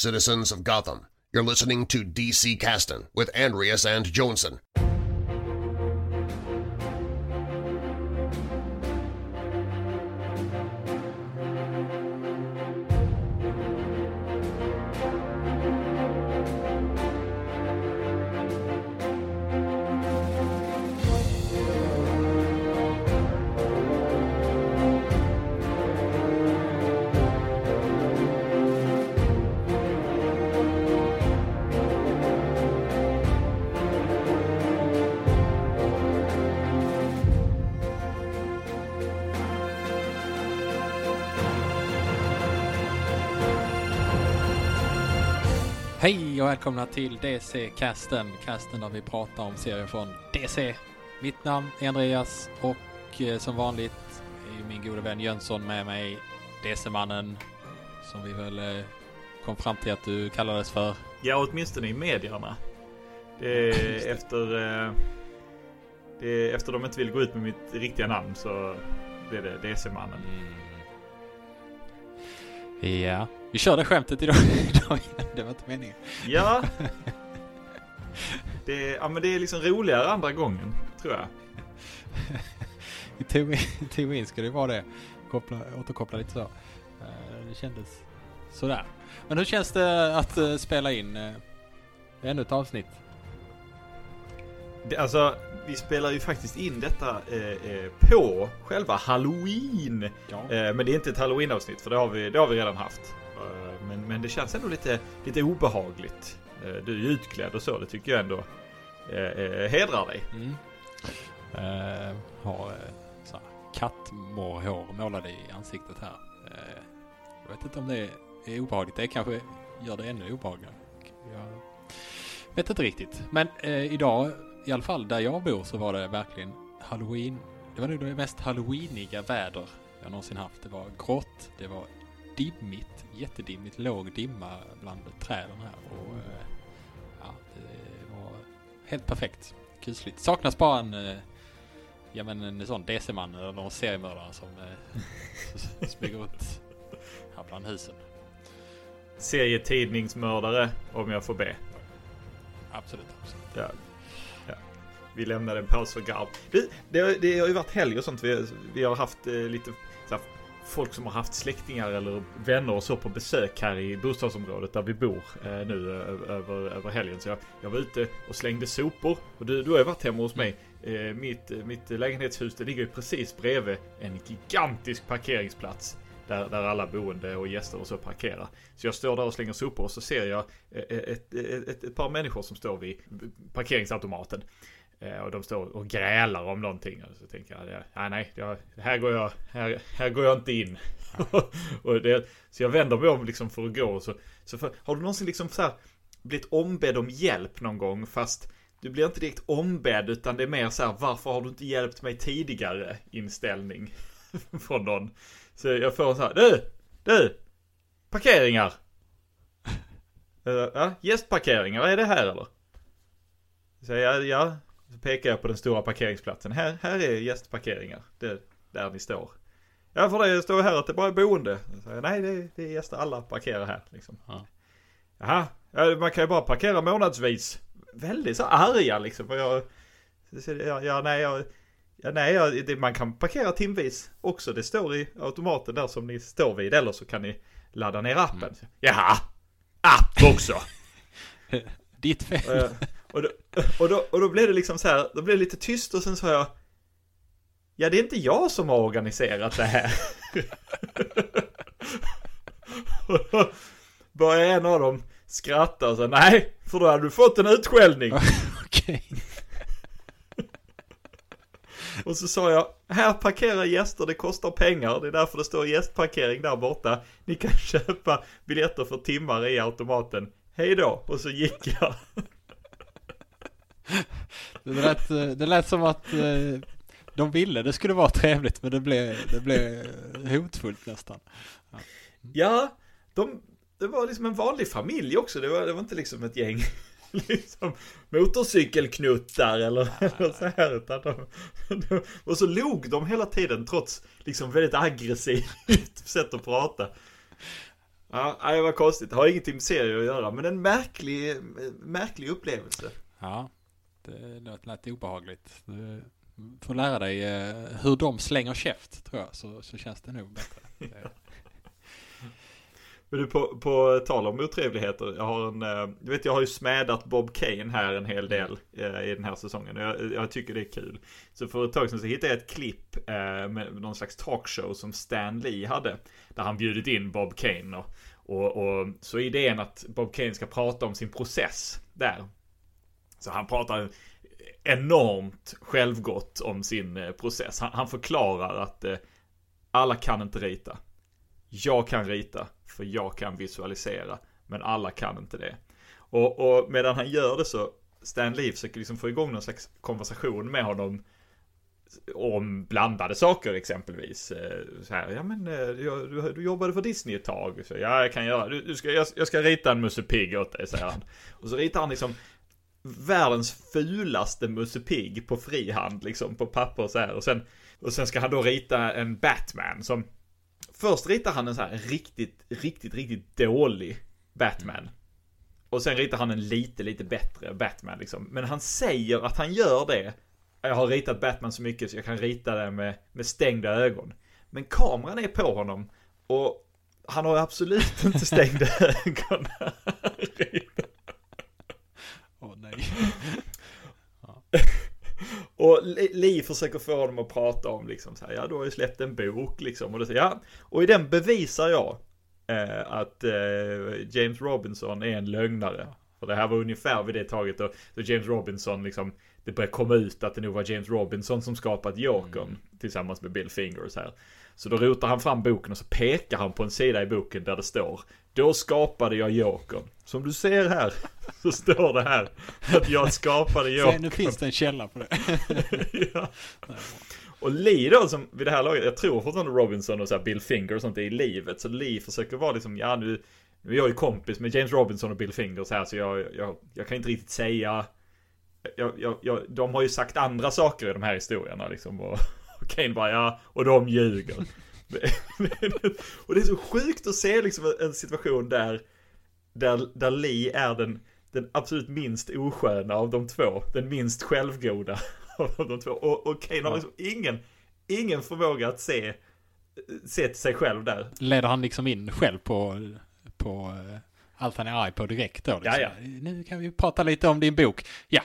citizens of Gotham. You're listening to DC Caston with Andreas and Johnson. Välkomna till DC-casten. Casten där vi pratar om serier från DC. Mitt namn är Andreas och eh, som vanligt är min gode vän Jönsson med mig. DC-mannen som vi väl eh, kom fram till att du kallades för. Ja, åtminstone i medierna. Det är efter... eh, Det är efter de inte vill gå ut med mitt riktiga namn så blir det DC-mannen. Ja, vi kör det skämtet idag. det var inte meningen. Ja. Det, är- ja, men det är liksom roligare andra gången, tror jag. I teorin, teorin ska det vara det. Koppla, återkoppla lite så. Eh, Det kändes sådär. Men hur känns det att eh, spela in eh, ännu ett avsnitt? Det, alltså, vi spelar ju faktiskt in detta eh, eh, på själva Halloween. Ja. Eh, men det är inte ett Halloween-avsnitt, för det har vi, det har vi redan haft. Eh, men, men det känns ändå lite, lite obehagligt. Eh, du är ju utklädd och så, det tycker jag ändå eh, eh, hedrar dig. Mm. Eh, har så här kattmorrhår målade i ansiktet här. Eh, jag vet inte om det är obehagligt. Det kanske gör det ännu obehagligare. Jag vet inte riktigt. Men eh, idag, i alla fall där jag bor, så var det verkligen halloween. Det var nog det mest halloweeniga väder jag någonsin haft. Det var grått, det var dimmigt, jättedimmigt, låg dimma bland träden här. Och, eh, ja, det var helt perfekt. Kusligt. Saknas bara en, eh, ja men en sån DC-man eller någon seriemördare som eh, smyger runt här bland husen. Serietidningsmördare, om jag får be. Absolut, absolut. Ja. Vi lämnar en paus för garv. Det, det, har- det har ju varit helg och sånt. Vi, vi har haft eh, lite så här, folk som har haft släktingar eller vänner och så på besök här i bostadsområdet där vi bor eh, nu över, över helgen. Så jag, jag var ute och slängde sopor. Och du, du har ju varit hemma hos mig. Eh, mitt, mitt lägenhetshus det ligger ju precis bredvid en gigantisk parkeringsplats. Där, där alla boende och gäster och så parkerar. Så jag står där och slänger sopor och så ser jag eh, eh, ett, ett, ett, ett par människor som står vid parkeringsautomaten. Eh, Och de står och grälar om någonting. Och så tänker jag, ja, ja, nej, jag, här, går jag, här, här går jag inte in. och det, så jag vänder mig om liksom för att gå. Så, så för, har du någonsin liksom så här blivit ombedd om hjälp någon gång fast du blir inte direkt ombedd utan det är mer så här, varför har du inte hjälpt mig tidigare inställning från någon. Så jag får så här, du, du, parkeringar. Eh, Ja, gästparkeringar, är det här eller? Så jag, ja, så pekar jag på den stora parkeringsplatsen. Här, här är gästparkeringar. Det, där ni står. Ja, för det står här att det bara är boende. Jag, Nej, det, det är gäster. Alla parkerar här liksom. Ja. Jaha, ja, man kan ju bara parkera månadsvis. Väldigt så arga liksom. Jag, ja, ja, nej, jag, ja, nej jag, det, man kan parkera timvis också. Det står i automaten där som ni står vid. Eller så kan ni ladda ner appen. Jaha, app också. Ditt fel. Och, då, och, då, och då blev det liksom så här, då blev det lite tyst och sen sa jag Ja, det är inte jag som har organiserat det här. och då började en av dem skratta och sa nej, för då hade du fått en utskällning. Okej. Och så sa jag, här parkerar gäster, det kostar pengar. Det är därför det står gästparkering där borta. Ni kan köpa biljetter för timmar i automaten. Hej då! Och så gick jag. Det lät, eh, det lät som att eh, de ville det skulle vara trevligt men det blev, det blev hotfullt nästan. Ja, de, det var liksom en vanlig familj också. Det var, det var inte liksom ett gäng liksom motorcykelknuttar eller, eller så här. Utan de, de, och så log de hela tiden trots liksom väldigt aggressivt sätt att prata. Ja, det var konstigt. Det har ingenting med serier att göra, men en märklig, märklig upplevelse. Ja, det lät, lät obehagligt. Du får lära dig eh, hur de slänger käft tror jag, så, så känns det nog bättre. Men du, på, på tal om otrevligheter. Jag har en, eh, du vet jag har ju smädat Bob Kane här en hel del eh, i den här säsongen. Och Jag, jag tycker det är kul. Så för ett tag sedan så hittade jag ett klipp eh, med någon slags talkshow som Stan Lee hade. Där han bjudit in Bob Kane. Och, och, och så är idén att Bob Kane ska prata om sin process där. Så han pratar enormt självgott om sin eh, process. Han, han förklarar att eh, alla kan inte rita. Jag kan rita, för jag kan visualisera. Men alla kan inte det. Och, och medan han gör det så, Stan Lee försöker liksom få igång någon slags konversation med honom. Om blandade saker exempelvis. Eh, så här, ja men eh, du, du jobbade för Disney ett tag. Så, ja, jag kan göra, du, du ska, jag, jag ska rita en Musse Pigg åt dig, säger han. Och så ritar han liksom världens fulaste Musse Pigg på frihand, liksom på papper så här. Och sen, och sen ska han då rita en Batman som Först ritar han en så här riktigt, riktigt, riktigt dålig Batman. Och sen ritar han en lite, lite bättre Batman liksom. Men han säger att han gör det. Jag har ritat Batman så mycket så jag kan rita det med, med stängda ögon. Men kameran är på honom. Och han har absolut inte stängda ögon. Och Li- försöker få honom att prata om liksom så här, ja du har ju släppt en bok liksom. Och, det, ja, och i den bevisar jag eh, att eh, James Robinson är en lögnare. För det här var ungefär vid det taget då, då James Robinson liksom, det började komma ut att det nog var James Robinson som skapat Jokern tillsammans med Bill Fingers här. Så då rotar han fram boken och så pekar han på en sida i boken där det står Då skapade jag Jokern. Som du ser här så står det här att jag skapade Se, Jokern. nu finns det en källa på det. ja. Och Lee då som vid det här laget, jag tror fortfarande Robinson och så Bill Finger och sånt är i livet. Så Lee försöker vara liksom, ja nu, nu är jag ju kompis med James Robinson och Bill Finger så här så jag, jag, jag kan inte riktigt säga jag, jag, jag, de har ju sagt andra saker i de här historierna liksom och Kane bara ja, och de ljuger. och det är så sjukt att se liksom en situation där där, där Lee är den, den absolut minst osköna av de två. Den minst självgoda av de två. Och, och Kane har Ja. liksom ingen, ingen förmåga att se, se till sig själv där. Leder han liksom in själv på, på eh, allt han är arg på direkt då? Liksom. Ja, Nu kan vi prata lite om din bok. Ja,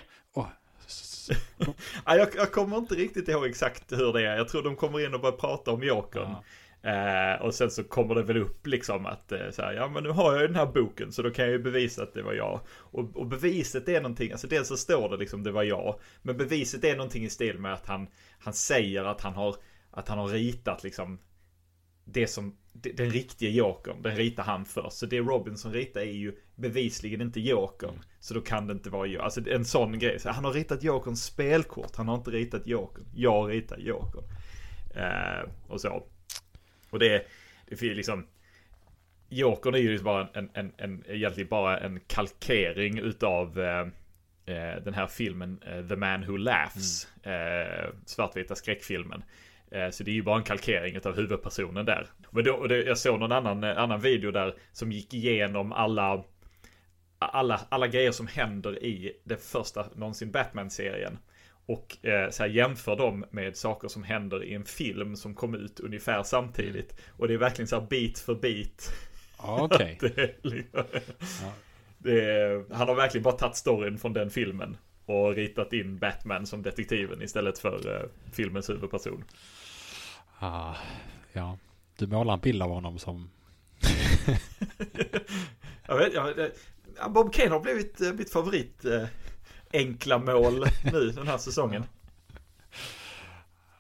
Ja, jag, jag kommer inte riktigt ihåg exakt hur det är. Jag tror de kommer in och börjar prata om Jokern. Ja. Eh, och sen så kommer det väl upp liksom att eh, så här, ja men nu har jag ju den här boken så då kan jag ju bevisa att det var jag. Och, och beviset är någonting, alltså dels så står det liksom det var jag. Men beviset är någonting i stil med att han, han säger att han har, att han har ritat liksom det som, den riktiga Jokern, den ritar han först. Så det Robinson ritar är ju bevisligen inte Jokern. Så då kan det inte vara jag. Alltså en sån grej. Så han har ritat Jokerns spelkort, han har inte ritat Jokern. Jag ritar Jokern. Eh, och så. Och det, det finns liksom Jokern är ju liksom bara en, en, en, egentligen bara en kalkering utav eh, den här filmen The Man Who Laughs. Eh, svartvita skräckfilmen. Eh, så det är ju bara en kalkering utav huvudpersonen där. Men då, det, jag såg någon annan, eh, annan video där som gick igenom alla alla, alla grejer som händer i den första någonsin Batman-serien. Och eh, så här, jämför dem med saker som händer i en film som kom ut ungefär samtidigt. Och det är verkligen så här bit för bit. okej. Är liksom- Ja. han har verkligen bara tagit storyn från den filmen. Och ritat in Batman som detektiven istället för eh, filmens huvudperson. Ah, ja, du målar en bild av honom som... Jag vet, jag, vet, ja, Bob Kane har blivit eh, mitt favorit eh, enkla mål nu den här säsongen.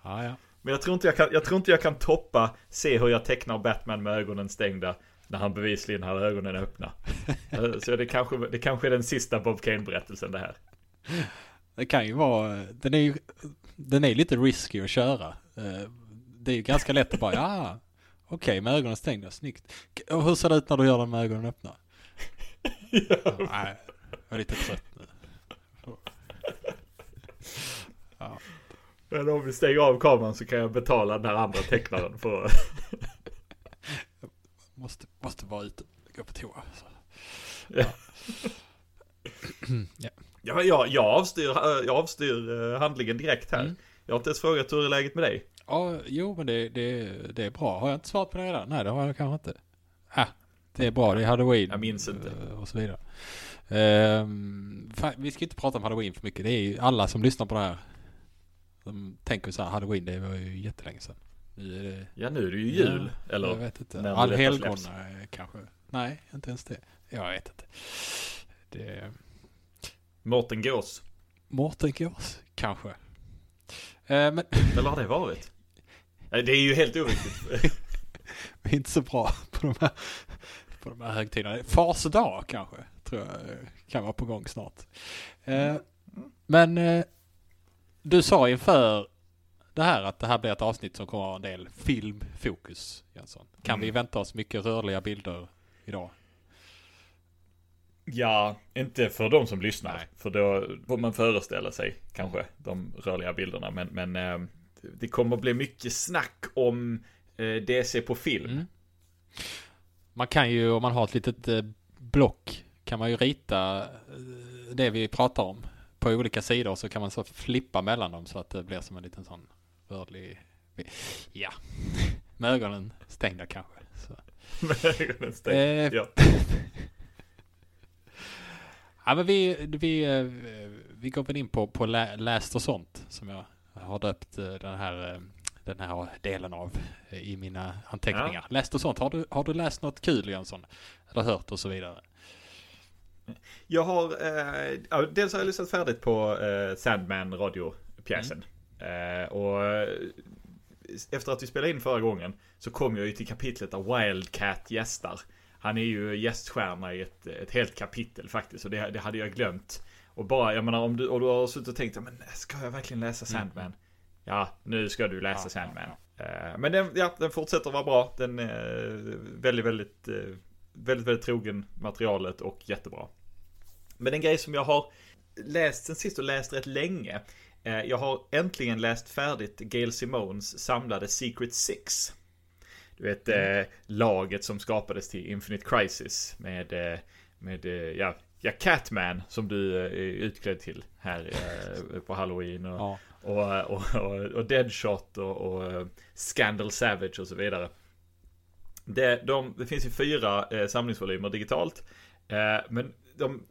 Ja, ja. Men jag tror, inte jag, kan, jag tror inte jag kan toppa se hur jag tecknar Batman med ögonen stängda när han bevisligen har ögonen öppna. Eh, Så det kanske, det kanske är den sista Bob Kane-berättelsen det här. Det kan ju vara, den är ju, den är lite risky att köra. Eh, Det är ju ganska lätt att bara, ja, okej, med ögonen stängda, snyggt. Och hur ser det ut när du gör den med ögonen öppna? Ja, nej, jag är lite trött nu. Ja, Men om vi stänger av kameran så kan jag betala den här andra tecknaren för måste, måste vara ute. tror jag. Så. Ja. ja. Ja, jag, jag avstyr, jag avstyr eh, handlingen direkt här. Mm. Jag har inte ens frågat hur är läget med dig? ja, jo men det, det, det är bra. Har jag inte svarat på det redan? Nej, det har jag kanske inte. Ah, det är bra, det är halloween. Jag minns inte. eh, Och så vidare. Ehm, fan, vi ska inte prata om halloween för mycket. Det är ju alla som lyssnar på det här. De tänker så här, halloween det var ju jättelänge sedan. Nu är det... Ja, nu är det ju jul. Ja, eller? Jag vet inte. Allhelgona eh, kanske. Nej, inte ens det. Jag vet inte. Det... Mårten Gås. Mårten Gås, kanske. Eh, men Eller har det varit? Det är ju helt är inte så bra på de här, på de här högtiderna. Fars dag kanske, tror jag eh, kan vara på gång snart. Eh, men eh, du sa inför det här att det här blir ett avsnitt som kommer att ha en del filmfokus. Jönsson. Kan Mm. vi vänta oss mycket rörliga bilder idag? Ja, inte för de som lyssnar. Nej. För då får man föreställa sig kanske de rörliga bilderna. Men, men eh, det kommer bli mycket snack om eh, DC på film. Mm. Man kan ju, om man har ett litet eh, block, kan man ju rita det vi pratar om på olika sidor så kan man så flippa mellan dem så att det blir som en liten sån rörlig, ja, med ögonen stängda kanske. Så. Med ögonen stängda. Ja. Ja men vi, vi, eh, vi går väl in på, på lä, läst och sånt som jag har döpt eh, den här, eh, den här delen av i mina anteckningar. Läst och sånt, har du, har du läst något kul Jönsson? Eller hört och så vidare? Jag har, eh, ja, dels har jag lyssnat färdigt på eh, Sandman radiopjäsen. Eh, och efter att vi spelade in förra gången så kom jag ju till kapitlet där Wildcat gästar. Han är ju gäststjärna i ett, ett helt kapitel faktiskt och det, det hade jag glömt. Och bara, jag menar om du, och du har suttit och tänkt, ja, men ska jag verkligen läsa Sandman? Ja, nu ska du läsa Ja, Sandman. Eh, men den, ja, den fortsätter vara bra. Den är väldigt, väldigt, eh, väldigt, väldigt trogen materialet och jättebra. Men en grej som jag har läst sen sist och läst rätt länge. eh, Jag har äntligen läst färdigt Gail Simones samlade Secret Six. Du vet eh, laget som skapades till Infinite Crisis med, eh, med eh, ja, ja, Catman som du är utklädd till här på Halloween. Och, Ja. och, och, och, och Deadshot och, och Scandal Savage och så vidare. Det, de, det finns ju fyra eh, samlingsvolymer digitalt. Eh, men de,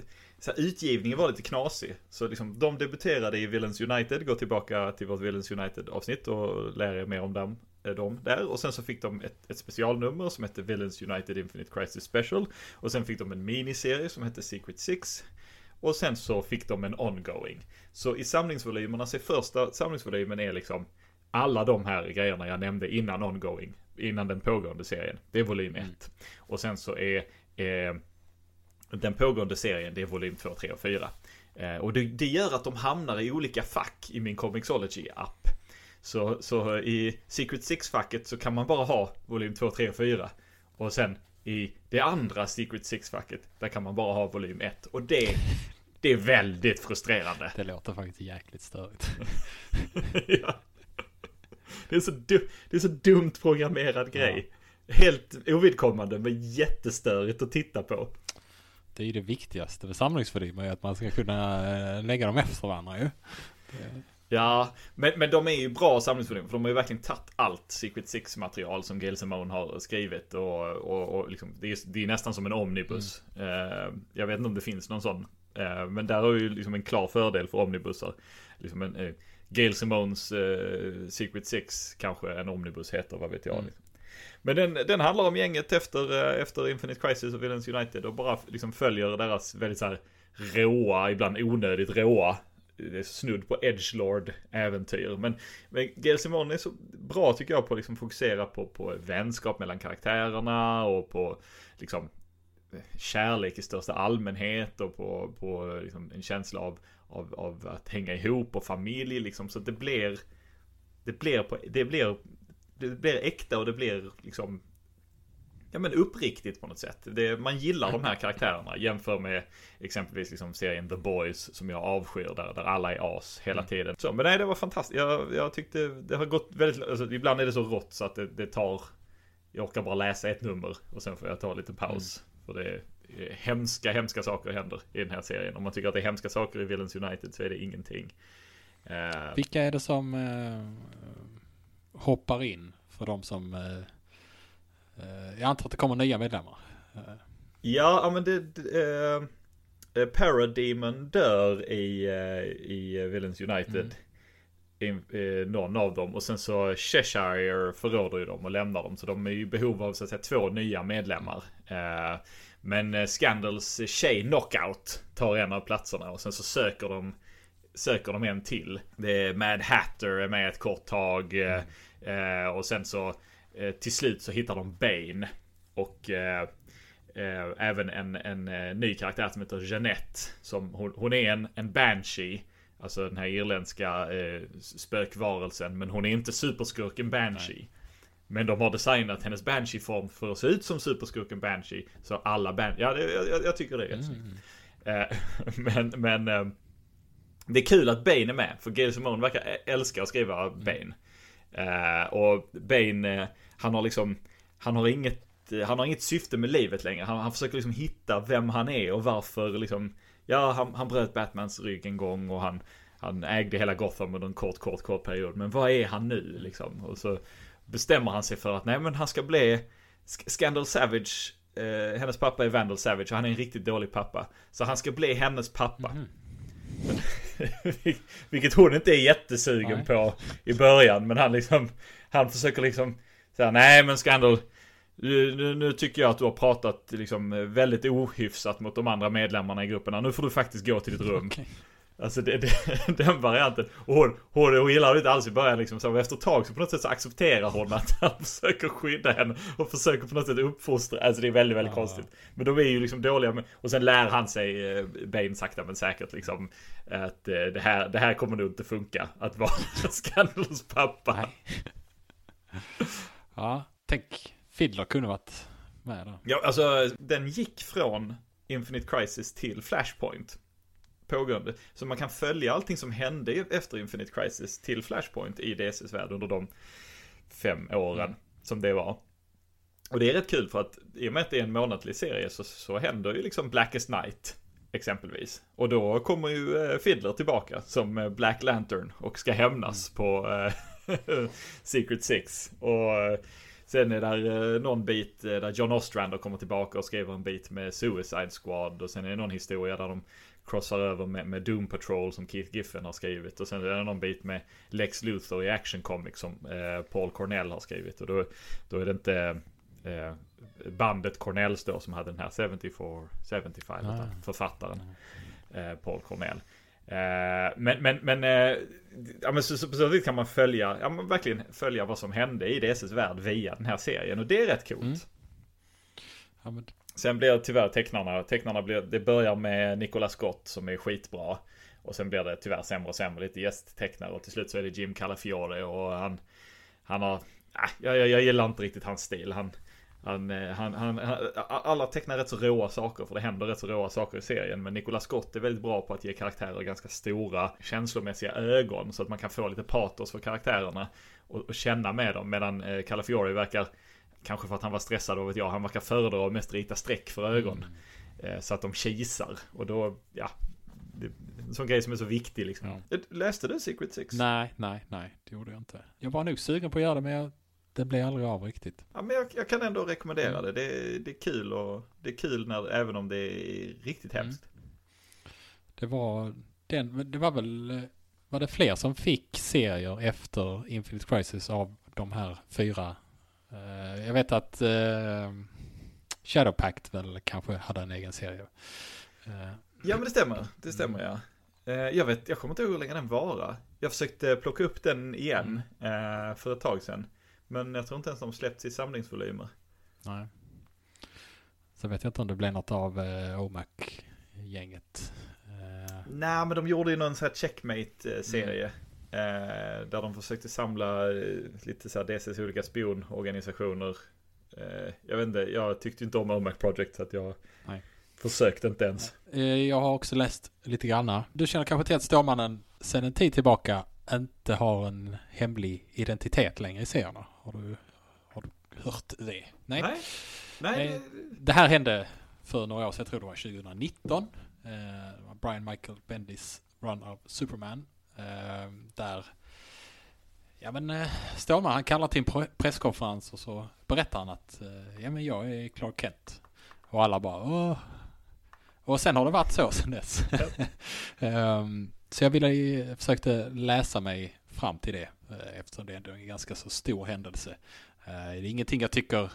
här, utgivningen var lite knasig. Så liksom, de debuterade i Villains United. Gå tillbaka till vårt Villains United avsnitt och lär er mer om dem, eh, dem där. Och sen så fick de ett, ett specialnummer som hette Villains United Infinite Crisis Special. Och sen fick de en miniserie som hette Secret Six. Och sen så fick de en ongoing. Så i samlingsvolymerna, så första samlingsvolymen är liksom alla de här grejerna jag nämnde innan ongoing. Innan den pågående serien. Det är volym 1. Och sen så är eh, den pågående serien, det är volym 2, 3 och 4. Eh, och det, det gör att de hamnar i olika fack i min Comixology-app. Så, så i Secret Six-facket så kan man bara ha volym 2, 3 och 4. Och sen i det andra Secret Six-facket, där kan man bara ha volym 1. Och det, det är väldigt frustrerande. Det låter faktiskt jäkligt störigt. ja. det, är så du, det är så dumt programmerad grej. Helt ovidkommande men jättestörigt att titta på. Det är ju det viktigaste med samlingsvolymer, är att man ska kunna eh, lägga dem efter varandra ju. Ja, men, men de är ju bra samlingsvolymer. För de har ju verkligen tagit allt Secret Six material som Gail Simone har skrivit. Och, och, och liksom, det, är, det är nästan som en omnibus. Eh, jag vet inte om det finns någon sån. Eh, men där har ju liksom en klar fördel för omnibussar. Liksom en, eh, Gail Simones Secret Six kanske en omnibus heter, vad vet jag. Mm. Liksom. Men den, den handlar om gänget efter, efter Infinite Crisis och Villains United och bara liksom följer deras väldigt så här råa, ibland onödigt råa det är snudd på edgelord äventyr. Men, men Gail är så bra tycker jag på att liksom fokusera på, på vänskap mellan karaktärerna och på liksom kärlek i största allmänhet och på, på liksom en känsla av, av, av att hänga ihop och familj liksom. Så att det blir det blir, på, det blir det blir äkta och det blir liksom Ja men uppriktigt på något sätt. Det, man gillar de här karaktärerna. Jämför med exempelvis liksom serien The Boys som jag avskyr där, där alla är as hela Mm. tiden. Så, men nej det var fantastiskt. Jag, jag tyckte det har gått väldigt, alltså, ibland är det så rått så att det, det tar Jag orkar bara läsa ett nummer och sen får jag ta lite paus. För det är hemska, hemska saker händer i den här serien. Om man tycker att det är hemska saker i Villains United så är det ingenting. Uh, Vilka är det som uh, hoppar in för de som... Uh, jag antar att det kommer nya medlemmar. Ja, men det... det Parademon dör i, i Villains United. Mm någon av dem och sen så Cheshire förråder ju dem och lämnar dem så de är i behov av så att säga två nya medlemmar. Men eh, Scandals tjej Knockout tar en av platserna och sen så söker de Söker de en till. Det är Mad Hatter är med ett kort tag. Mm. och sen så till slut så hittar de Bane. Och även en, en ny karaktär som heter Jeanette. Som hon, hon är en, en Banshee. Alltså den här irländska eh, spökvarelsen. Men hon är inte superskurken Banshee. Nej. Men de har designat hennes Banshee-form för att se ut som superskurken Banshee. Så alla Banshee, ja det, jag, jag, tycker det är rätt mm. Eh, men, men eh, det är kul att Bane är med. För Gail Simone verkar älska att skriva mm. Bane. Eh, och Bane, han har liksom, han har inget han har inget syfte med livet längre. Han, han försöker liksom hitta vem han är och varför liksom. Ja, han, han bröt Batmans rygg en gång och han, han ägde hela Gotham under en kort, kort, kort period. Men vad är han nu liksom? Och så bestämmer han sig för att nej men han ska bli Scandal Savage eh, hennes pappa är Vandal Savage och han är en riktigt dålig pappa. Så han ska bli hennes pappa. Mm. Vilket hon inte är jättesugen nej. på i början. Men han liksom, han försöker liksom säga nej men Scandal. Nu, nu, tycker jag att du har pratat liksom väldigt ohyfsat mot de andra medlemmarna i grupperna. Nu får du faktiskt gå till ditt rum. Okay. Alltså det, det, den varianten. Och hon, hon, hon gillar det inte alls i början liksom. Så efter ett tag så på något sätt så accepterar hon att han försöker skydda henne. Och försöker på något sätt uppfostra. Alltså det är väldigt, väldigt ja. konstigt. Men de är ju liksom dåliga med, Och sen lär han sig, eh, Bane sakta men säkert liksom. Att eh, det, här, det här kommer nog inte funka. Att vara Scandals pappa. Ja, tänk. Fiddler kunde varit med då. Ja, alltså den gick från Infinite Crisis till Flashpoint pågående. Så man kan följa allting som hände efter Infinite Crisis till Flashpoint i DCs värld under de fem åren mm. som det var. Och det är rätt kul för att i och med att det är en månadlig serie så, så händer ju liksom Blackest Night exempelvis. Och då kommer ju eh, Fiddler tillbaka som eh, Black Lantern och ska hämnas mm. på eh, Secret Six. Och eh, sen är där eh, någon bit där John Ostrander kommer tillbaka och skriver en bit med Suicide Squad. Och sen är det någon historia där de crossar över med, med, Doom Patrol som Keith Giffen har skrivit. Och sen är det någon bit med Lex Luthor i Action Comics som eh, Paul Cornell har skrivit. Och då, då är det inte eh, bandet Cornells då som hade den här 74, 75, ah. författaren eh, Paul Cornell. Eh, men, men, men, eh, ja, men så, så, på så vis kan man följa, ja men verkligen följa vad som hände i DSs värld via den här serien. Och det är rätt coolt. Mm. Ja, men Sen blir det tyvärr tecknarna, tecknarna blir, det börjar med Nicolas Scott som är skitbra. Och sen blir det tyvärr sämre och sämre, lite gästtecknare och till slut så är det Jim Calafiore och han, han har, äh, jag, jag gillar inte riktigt hans stil. Han, han, eh, han, han, alla tecknar rätt så råa saker för det händer rätt så råa saker i serien. Men Nicolas Scott är väldigt bra på att ge karaktärer ganska stora känslomässiga ögon. Så att man kan få lite patos för karaktärerna. Och, och känna med dem. Medan eh, Calafiore verkar Kanske för att han var stressad, och vet jag. Han verkar föredra att mest rita streck för ögon. Mm. Så att de kisar. Och då, ja. Det, en sån grej som är så viktig liksom. Ja. Eh, läste du Secret Six? Nej, nej, nej. Det gjorde jag inte. Jag var nog sugen på att göra det, men jag, det blev aldrig av riktigt. Ja, men jag, jag kan ändå rekommendera mm. det. det. Det är kul och det är kul när, även om det är riktigt mm. hemskt. Det var den, det var väl, var det fler som fick serier efter Infinite Crisis av de här fyra Uh, jag vet att uh, Shadow Pact väl kanske hade en egen serie. Uh, ja men det stämmer, det stämmer ja. jag vet, jag kommer inte ihåg hur länge den varar. Jag försökte plocka upp den igen mm. för ett tag sedan. Men jag tror inte ens de släppts i samlingsvolymer. Nej. Så vet jag inte om det blev något av OMAC-gänget. Nej, men de gjorde ju någon sån här checkmate-serie. Mm. Eh, där de försökte samla eh, lite så här DCs olika spionorganisationer. Eh, jag vet inte, jag tyckte inte om OMAC Project så att jag Nej. försökte inte ens. Eh, jag har också läst lite granna. Du känner kanske till att Stålmannen sedan en tid tillbaka inte har en hemlig identitet längre i serierna? Har du, har du hört det? Nej. Nej. Nej. Det här hände för några år sedan, jag tror det var 2019. Eh, Brian Michael Bendis run av Superman. Eh, där Ja men eh, Stålman han kallar till en presskonferens och så berättar han att eh, ja men jag är Clark Kent. Och alla bara åh. Och sen har det varit så sen dess. um, så jag ville, försökte läsa mig fram till det Eh, eftersom det är en ganska så stor händelse. Eh, det är ingenting jag tycker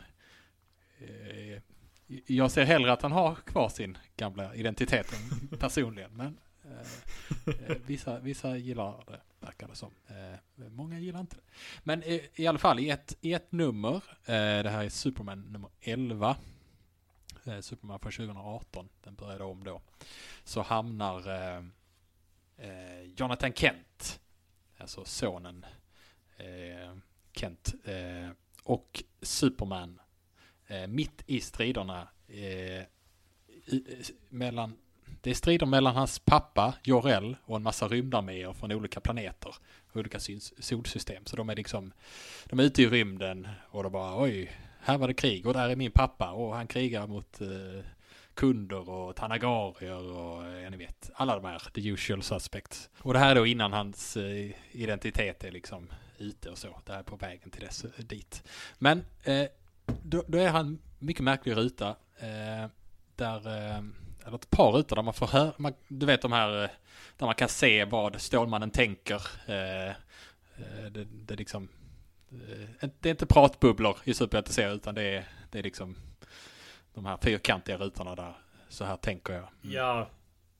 eh, jag ser hellre att han har kvar sin gamla identitet personligen. Men vissa, vissa gillar det verkar det som. många gillar inte det. Men i alla fall i ett, i ett nummer, det här är Superman nummer 11 Superman från 2018, den började om då, så hamnar Jonathan Kent, alltså sonen eh, Kent, eh, och Superman eh, mitt i striderna eh, i, eh, mellan det är strider mellan hans pappa, Jorel, och en massa rymdarméer från olika planeter, olika solsystem. Så de är liksom, de är ute i rymden och de bara oj, här var det krig och där är min pappa och han krigar mot eh, kunder och tanagarier och eh, ja ni vet, alla de här the usual suspects. Och det här är då innan hans eh, identitet är liksom ute och så. Det här är på vägen till dess eh, dit. Men eh, då, då, är han mycket märklig ruta. Eh, där, eh, eller ett par rutor där man får höra, man, du vet de här eh, där man kan se vad Stålmannen tänker. Eh, det, det liksom det är inte pratbubblor i superhjälteserier utan det är, det är liksom de här fyrkantiga rutorna där. Så här tänker jag. Mm. Ja,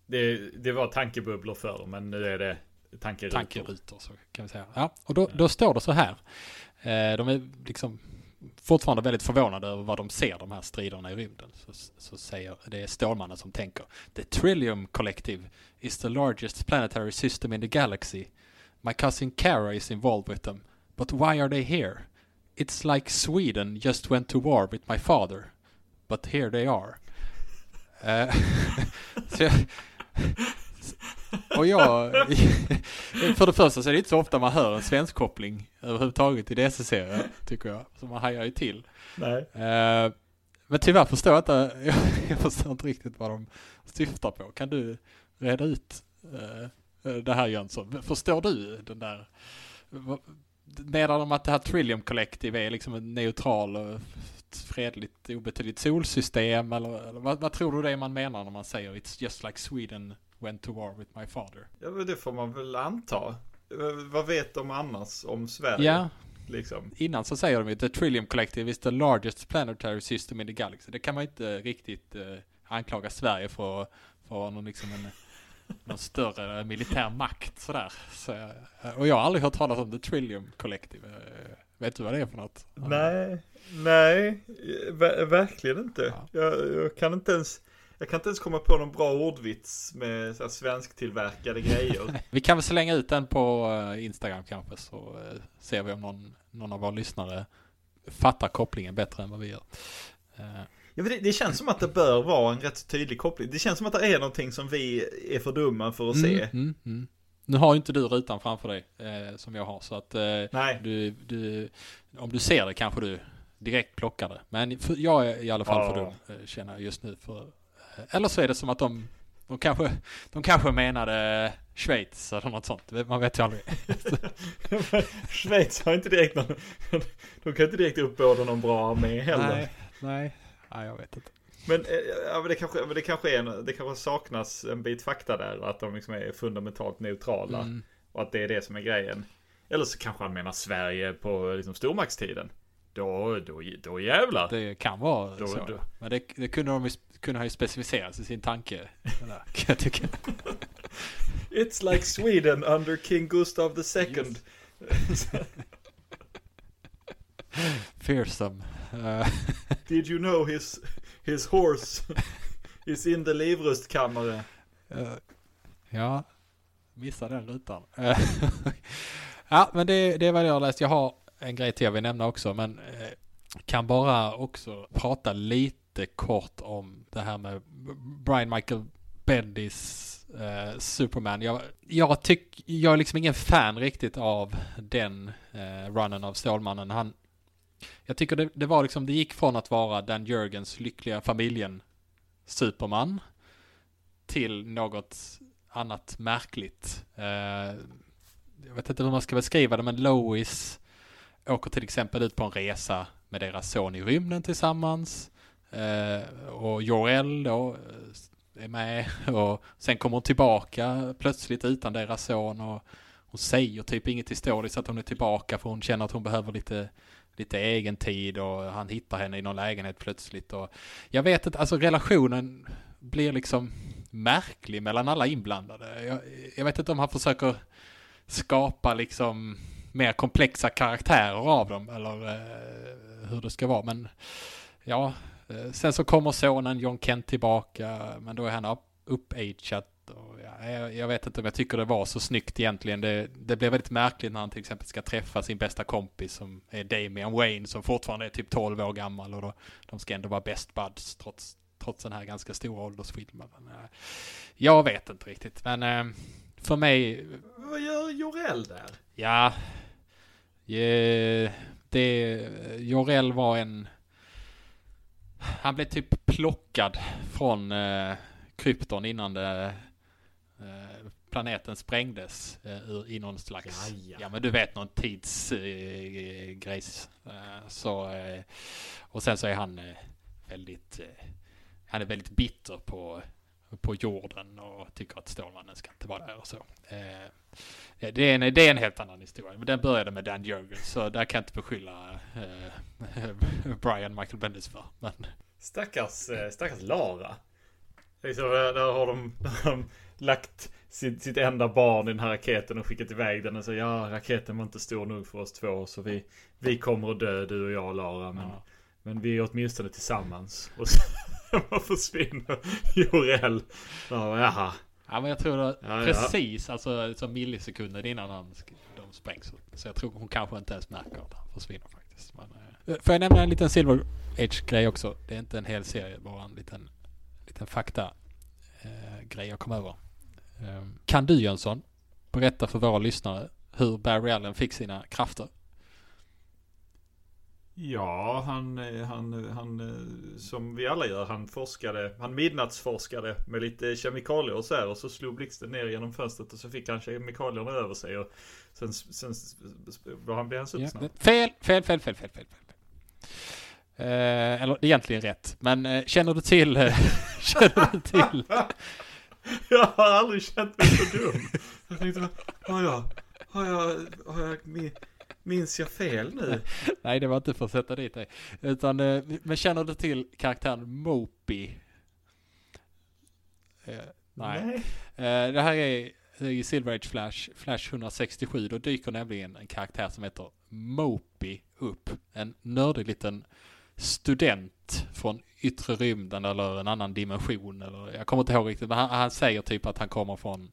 det, det var tankebubblor förr men nu är det tankerutor. Tankerutor så kan vi säga. Ja, och då, då står det så här. Eh, de är liksom fortfarande väldigt förvånade över vad de ser, de här striderna i rymden. Så, så säger, det är Stålmannen som tänker. The Trillium Collective is the largest planetary system in the galaxy. My cousin Kara is involved with them. But why are they here? It's like Sweden just went to war with my father. But here they are. Uh, jag, och jag, för det första så är det inte så ofta man hör en svensk koppling överhuvudtaget i DC-serier, tycker jag. Så man hajar ju till. Nej. Uh, men tyvärr förstår jag inte, jag, förstår inte riktigt vad de syftar på. Kan du reda ut uh, det här Jönsson? Förstår du den där, menar de att det här Trillium Collective är liksom en neutral och fredligt obetydligt solsystem eller, eller vad, vad, tror du det är man menar när man säger It's just like Sweden went to war with my father? Ja men det får man väl anta. Vad vet de annars om Sverige? Ja. Liksom. Innan så säger de ju The Trillium Collective is the largest planetary system in the galaxy. Det kan man inte riktigt uh, anklaga Sverige för, för någon, liksom en någon större militär makt sådär. Så, eh, och jag har aldrig hört talas om The Trillium Collective. Eh, vet du vad det är för något? Nej, nej, verkligen inte. Ja. Jag, jag, kan inte ens, jag kan inte ens komma på någon bra ordvits med så här svensktillverkade grejer. vi kan väl slänga ut den på eh, Instagram kanske så ser vi om någon, någon av våra lyssnare fattar kopplingen bättre än vad vi gör. Ja, det, det, känns som att det bör vara en rätt tydlig koppling. Det känns som att det är någonting som vi är för dumma för att mm, se. Mm, mm. Nu har ju inte du rutan framför dig eh, som jag har så att eh. Du, du, om du ser det kanske du direkt plockar det. Men för, jag är i alla fall ja. för dum eh, känner jag just nu. För, eh, eller så är det som att de, de, kanske, de kanske menade Schweiz eller något sånt. Man vet ju aldrig. Schweiz har inte direkt någon, de kan inte direkt uppbåda någon bra armé heller. Nej, nej. Nej, jag vet inte. Men, eh, ja, men det, kanske, men det, kanske är det kanske saknas en bit fakta där. Att de liksom är fundamentalt neutrala. Mm. Och att det är det som är grejen. Eller så kanske han menar Sverige på liksom, stormaktstiden. Då, då, då jävlar. Det kan vara då, så. Då. Men det, det kunde de kunde ha ju specificerat i sin tanke. Där, kan jag tycka. It's like Sweden under King Gustav II. Fearsome. Did you know his, his horse is in the livrustkammare? Uh, ja, missade den rutan. ja, men det, det är vad jag läst. Jag har en grej till jag vill nämna också, men eh, kan bara också prata lite kort om det här med Brian Michael Bendis eh, Superman. Jag, jag, tyck, jag är liksom ingen fan riktigt av den eh, runnen av Stålmannen. Han, jag tycker det, det, var liksom, det gick från att vara Dan Jörgens lyckliga familjen Superman till något annat märkligt. Eh, jag vet inte hur man ska beskriva det, men Lois åker till exempel ut på en resa med deras son i rymden tillsammans. Eh, och Jorel då eh, är med och sen kommer hon tillbaka plötsligt utan deras son och hon säger typ inget historiskt att hon är tillbaka för hon känner att hon behöver lite lite egen tid och han hittar henne i någon lägenhet plötsligt och jag vet inte, alltså relationen blir liksom märklig mellan alla inblandade. Jag, jag vet inte om han försöker skapa liksom mer komplexa karaktärer av dem eller eh, hur det ska vara men ja, sen så kommer sonen John Kent tillbaka men då är han up, uppagead och ja, jag, jag, vet inte om jag tycker det var så snyggt egentligen. Det, det blev väldigt märkligt när han till exempel ska träffa sin bästa kompis som är Damian Wayne som fortfarande är typ 12 år gammal och då, de ska ändå vara best buds trots, trots den här ganska stora åldersskillnaden. Äh, jag vet inte riktigt men äh, för mig... Vad gör Jorell där? Ja, det, Jorell var en... Han blev typ plockad från uh, krypton innan det Eh, planeten sprängdes uh, i någon slags, Jaja. ja men du vet någon tidsgrejs. Uh, så, uh, och sen så är han väldigt, han är väldigt bitter på, på jorden och tycker att Stålmannen ska inte vara där och så. det, är en, det är en helt annan historia. Men den började med Dan Jurgens så där kan jag inte beskylla Brian Michael Bendis för. Men... Stackars, stackars Lara. Liksom, där har de, där har de lagt sitt, sitt enda barn i den här raketen och skickat iväg den och så ja raketen var inte stor nog för oss två så vi, vi kommer att dö du och jag Lara men, ja. men vi är åtminstone tillsammans. Och så försvinner Jorell. Ja, jaha. Ja men jag tror det ja, precis ja. alltså som millisekunder innan han, de sprängs. Så jag tror hon kanske inte ens märker att han försvinner faktiskt. Men, äh, får jag nämna en liten Silver Edge-grej också? Det är inte en hel serie, bara en liten, liten fakta eh, grej jag kom över. Ehm, kan du Jönsson berätta för våra lyssnare hur Barry Allen fick sina krafter? Ja, han, han, han, som vi alla gör, han forskade, han midnattsforskade med lite kemikalier och så här och så slog blixten ner genom fönstret och så fick han kemikalierna över sig och sen, sen var han, blev han supersnabb. Ja, fel, fel, fel, fel, fel, fel. Eh, eller egentligen rätt, men eh, känner du till, eh, känner du till Jag har aldrig känt mig så dum. Jag tänkte, har jag, har jag, har jag, minns jag fel nu? Nej, det var inte för att sätta dit dig. Utan, eh, men känner du till karaktären Mopey? Eh, nej. nej. Eh, det här är i Silver Age Flash, Flash 167, då dyker nämligen en karaktär som heter Mopey upp. En nördig liten student från yttre rymden eller en annan dimension eller jag kommer inte ihåg riktigt men han, han säger typ att han kommer från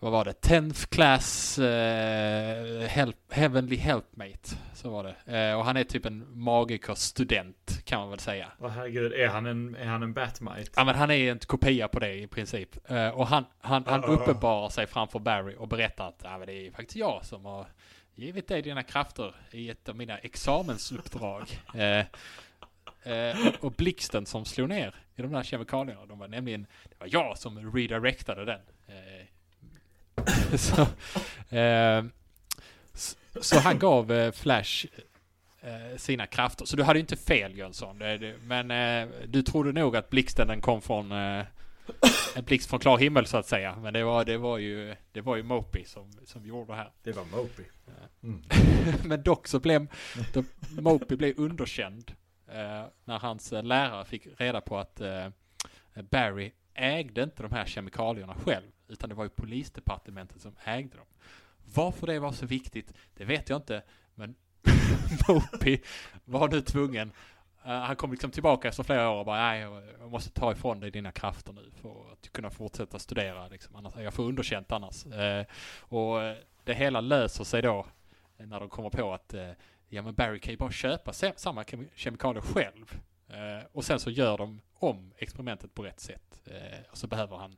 vad var det? 10th class uh, help, Heavenly Helpmate. Så var det. Uh, och han är typ en magiker-student kan man väl säga. Åh oh, herregud, är han en, är han en Batmite? Ja men han är en kopia på det i princip. Uh, och han, han, han uh, uppenbarar sig framför Barry och berättar att men det är faktiskt jag som har givit dig dina krafter i ett av mina examensuppdrag. eh, eh, och blixten som slog ner i de där kemikalierna, de var nämligen, det var jag som redirectade den. Eh, så, eh, så, han gav eh, Flash eh, sina krafter. Så du hade inte fel Jönsson. Men du trodde nog att blixten den kom från en blixt från klar himmel så att säga. Men det var, det var ju, det var ju Mopey som, som gjorde det här. Det var Mopey. Mm. Men dock så blev då, Mopey blev underkänd eh, när hans eh, lärare fick reda på att eh, Barry ägde inte de här kemikalierna själv. Utan det var ju polisdepartementet som ägde dem. Varför det var så viktigt, det vet jag inte. Men Mopi var nu tvungen Uh, han kom liksom tillbaka efter flera år och bara, nej, jag måste ta ifrån dig dina krafter nu för att kunna fortsätta studera. Liksom. Annars, jag får underkänt annars. Uh, och eh, det hela löser sig då när de kommer på att, ja men Barry kan ju bara köpa samma kemikalier själv. och sen så gör de om experimentet på rätt sätt. och så behöver han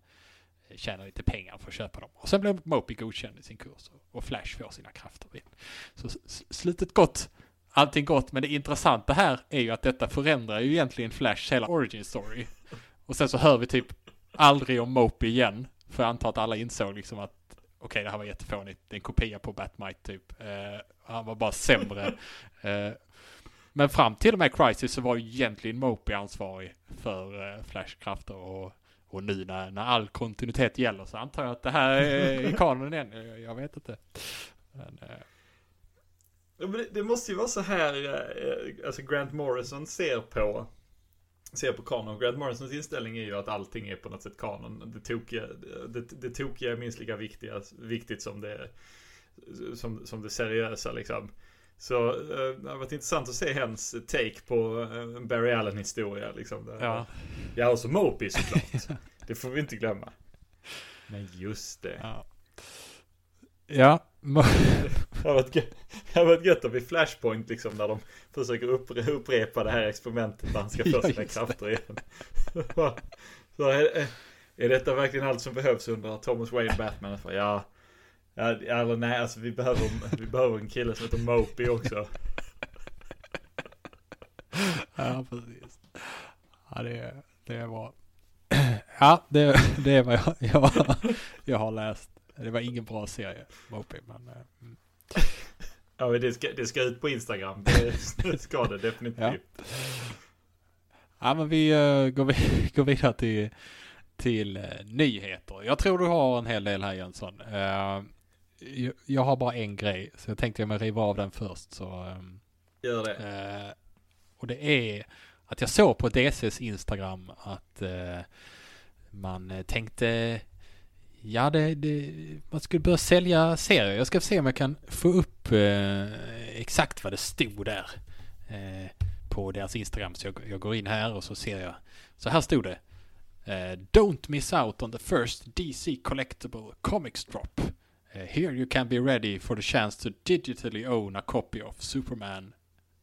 tjäna lite pengar för att köpa dem. Och sen blir Mopey godkänd i sin kurs och Flash får sina krafter igen. Så slutet gott allting gott. Men det intressanta här är ju att detta förändrar ju egentligen Flash hela origin story. Och sen så hör vi typ aldrig om Mope igen. För jag antar att alla insåg liksom att okej okay, det här var jättefånigt. Det är en kopia på Batmite typ. Eh, han var bara sämre. eh, men fram till och med Crisis så var ju egentligen Mope ansvarig för eh, Flashkrafter och, och nu när, när all kontinuitet gäller så antar jag att det här är kanon igen. Jag, jag vet inte. Men, eh, Ja, men det, det, måste ju vara så här, eh, alltså Grant Morrison ser på ser på kanon. Grant Morrisons inställning är ju att allting är på något sätt kanon. Det tokiga, det, det tokiga är minst lika viktiga, viktigt som det, som, som det seriösa liksom. Så eh, det har varit intressant att se hens take på en eh, Barry Allen historia liksom. Där, ja. Ja, och så Moby såklart. det får vi inte glömma. Men just det. Ja. Ja. det har varit gött, det har varit gött att vid Flashpoint liksom när de försöker upprepa det här experimentet när han ska få sina krafter igen. så är, är detta verkligen allt som behövs under Thomas Wayne Batman? För, ja, ja, eller nej, alltså vi behöver, vi behöver en kille som heter Mopey också. ja, precis. Ja, det, det är bra. Ja, det, det är vad jag, jag, jag har läst. Det var ingen bra serie, Mopey, men... Eh, mm. Ja, men det ska, det ska ut på Instagram. Det ska det definitivt. Ja, ja men vi uh, går, vi, går vidare till, till uh, nyheter. Jag tror du har en hel del här Jönsson. Uh, jag, har bara en grej, så jag tänkte jag mig riva av den först. Så, um, Gör det. och det är att jag såg på DCs Instagram att man tänkte Ja, det, det, man skulle börja sälja serier. Jag ska se om jag kan få upp eh, exakt vad det stod där eh, på deras Instagram. Så jag, jag, går in här och så ser jag. Så här stod det. Eh, Don't miss out on the first DC collectible comics drop. Eh, here you can be ready for the chance to digitally own a copy of Superman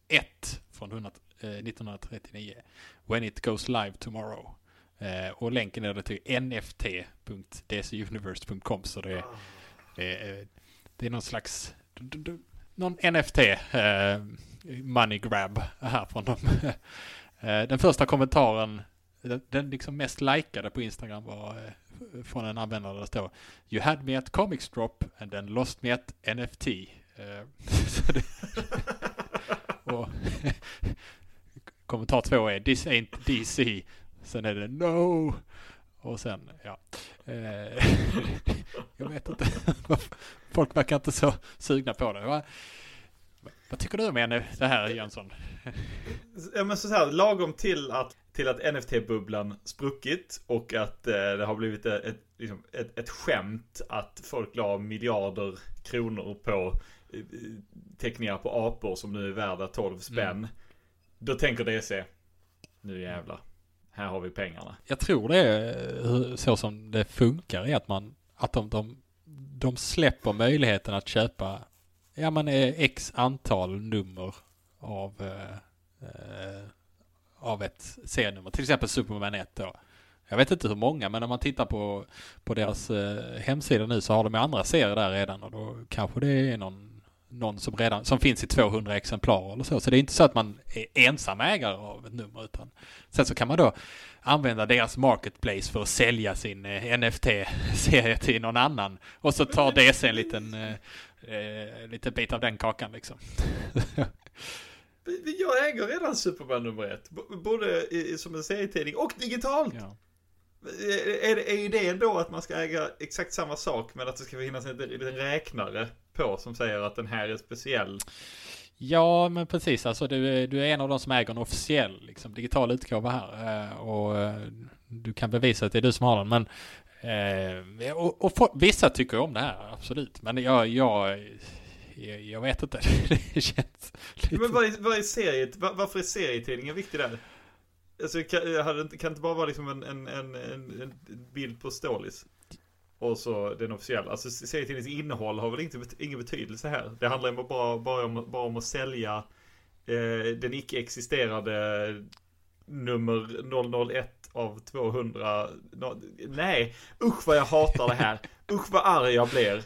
1 från 100, 1939. Eh, when it goes live tomorrow. Eh, och länken är det till nft.dcuniverse.com så det är, eh, det är någon slags någon NFT eh, money grab här från dem. Eh, den första kommentaren, den, liksom mest likade på Instagram var eh, från en användare där det står You had me at comics drop and then lost me at NFT. Eh, och kommentar två är This ain't DC Sen är det no. Och sen, ja. Eh, jag vet inte. Folk verkar inte så sugna på det vad tycker du om det här Jönsson? Ja men så här, lagom till att, till att NFT-bubblan spruckit och att eh, det har blivit ett, liksom, ett, ett skämt att folk la miljarder kronor på eh, teckningar på apor som nu är värda 12 spänn. Mm. Då tänker DC, nu jävlar här har vi pengarna. Jag tror det är så som det funkar i att man, att de, de, de släpper möjligheten att köpa, ja man är x antal nummer av, eh, eh, av ett serienummer. Till exempel Superman 1 då. Jag vet inte hur många, men om man tittar på, på deras eh, hemsida nu så har de andra serier där redan och då kanske det är någon någon som redan, som finns i 200 exemplar eller så. Så det är inte så att man är ensam ägare av ett nummer utan sen så kan man då använda deras marketplace för att sälja sin eh, NFT-serie till någon annan. Och så tar DC en liten, eh, eh, liten bit av den kakan liksom. Jag äger redan Superman nummer ett. Både som en serietidning och digitalt. Ja. Är, är idén då att man ska äga exakt samma sak men att det ska finnas en liten räknare på som säger att den här är speciell? Ja, men precis. Alltså du, du är en av de som äger en officiell liksom, digital utgåva här. Eh, och eh, du kan bevisa att det är du som har den. Men, eh, och, och for, vissa tycker om det här, absolut. Men jag, jag, jag, jag vet inte. det känns lite... Men vad är, vad är seriet? Varför är serietidningen viktig där? Alltså, kan, hade, kan inte bara vara liksom en, en, en, en bild på Stålis? Och så den officiella. Alltså serietidningens innehåll har väl inte, ingen betydelse här. Det handlar ju bara, bara, om, bara om att sälja eh, den icke-existerande nummer 001 av 200. No, nej, usch vad jag hatar det här. Usch vad arg jag blir.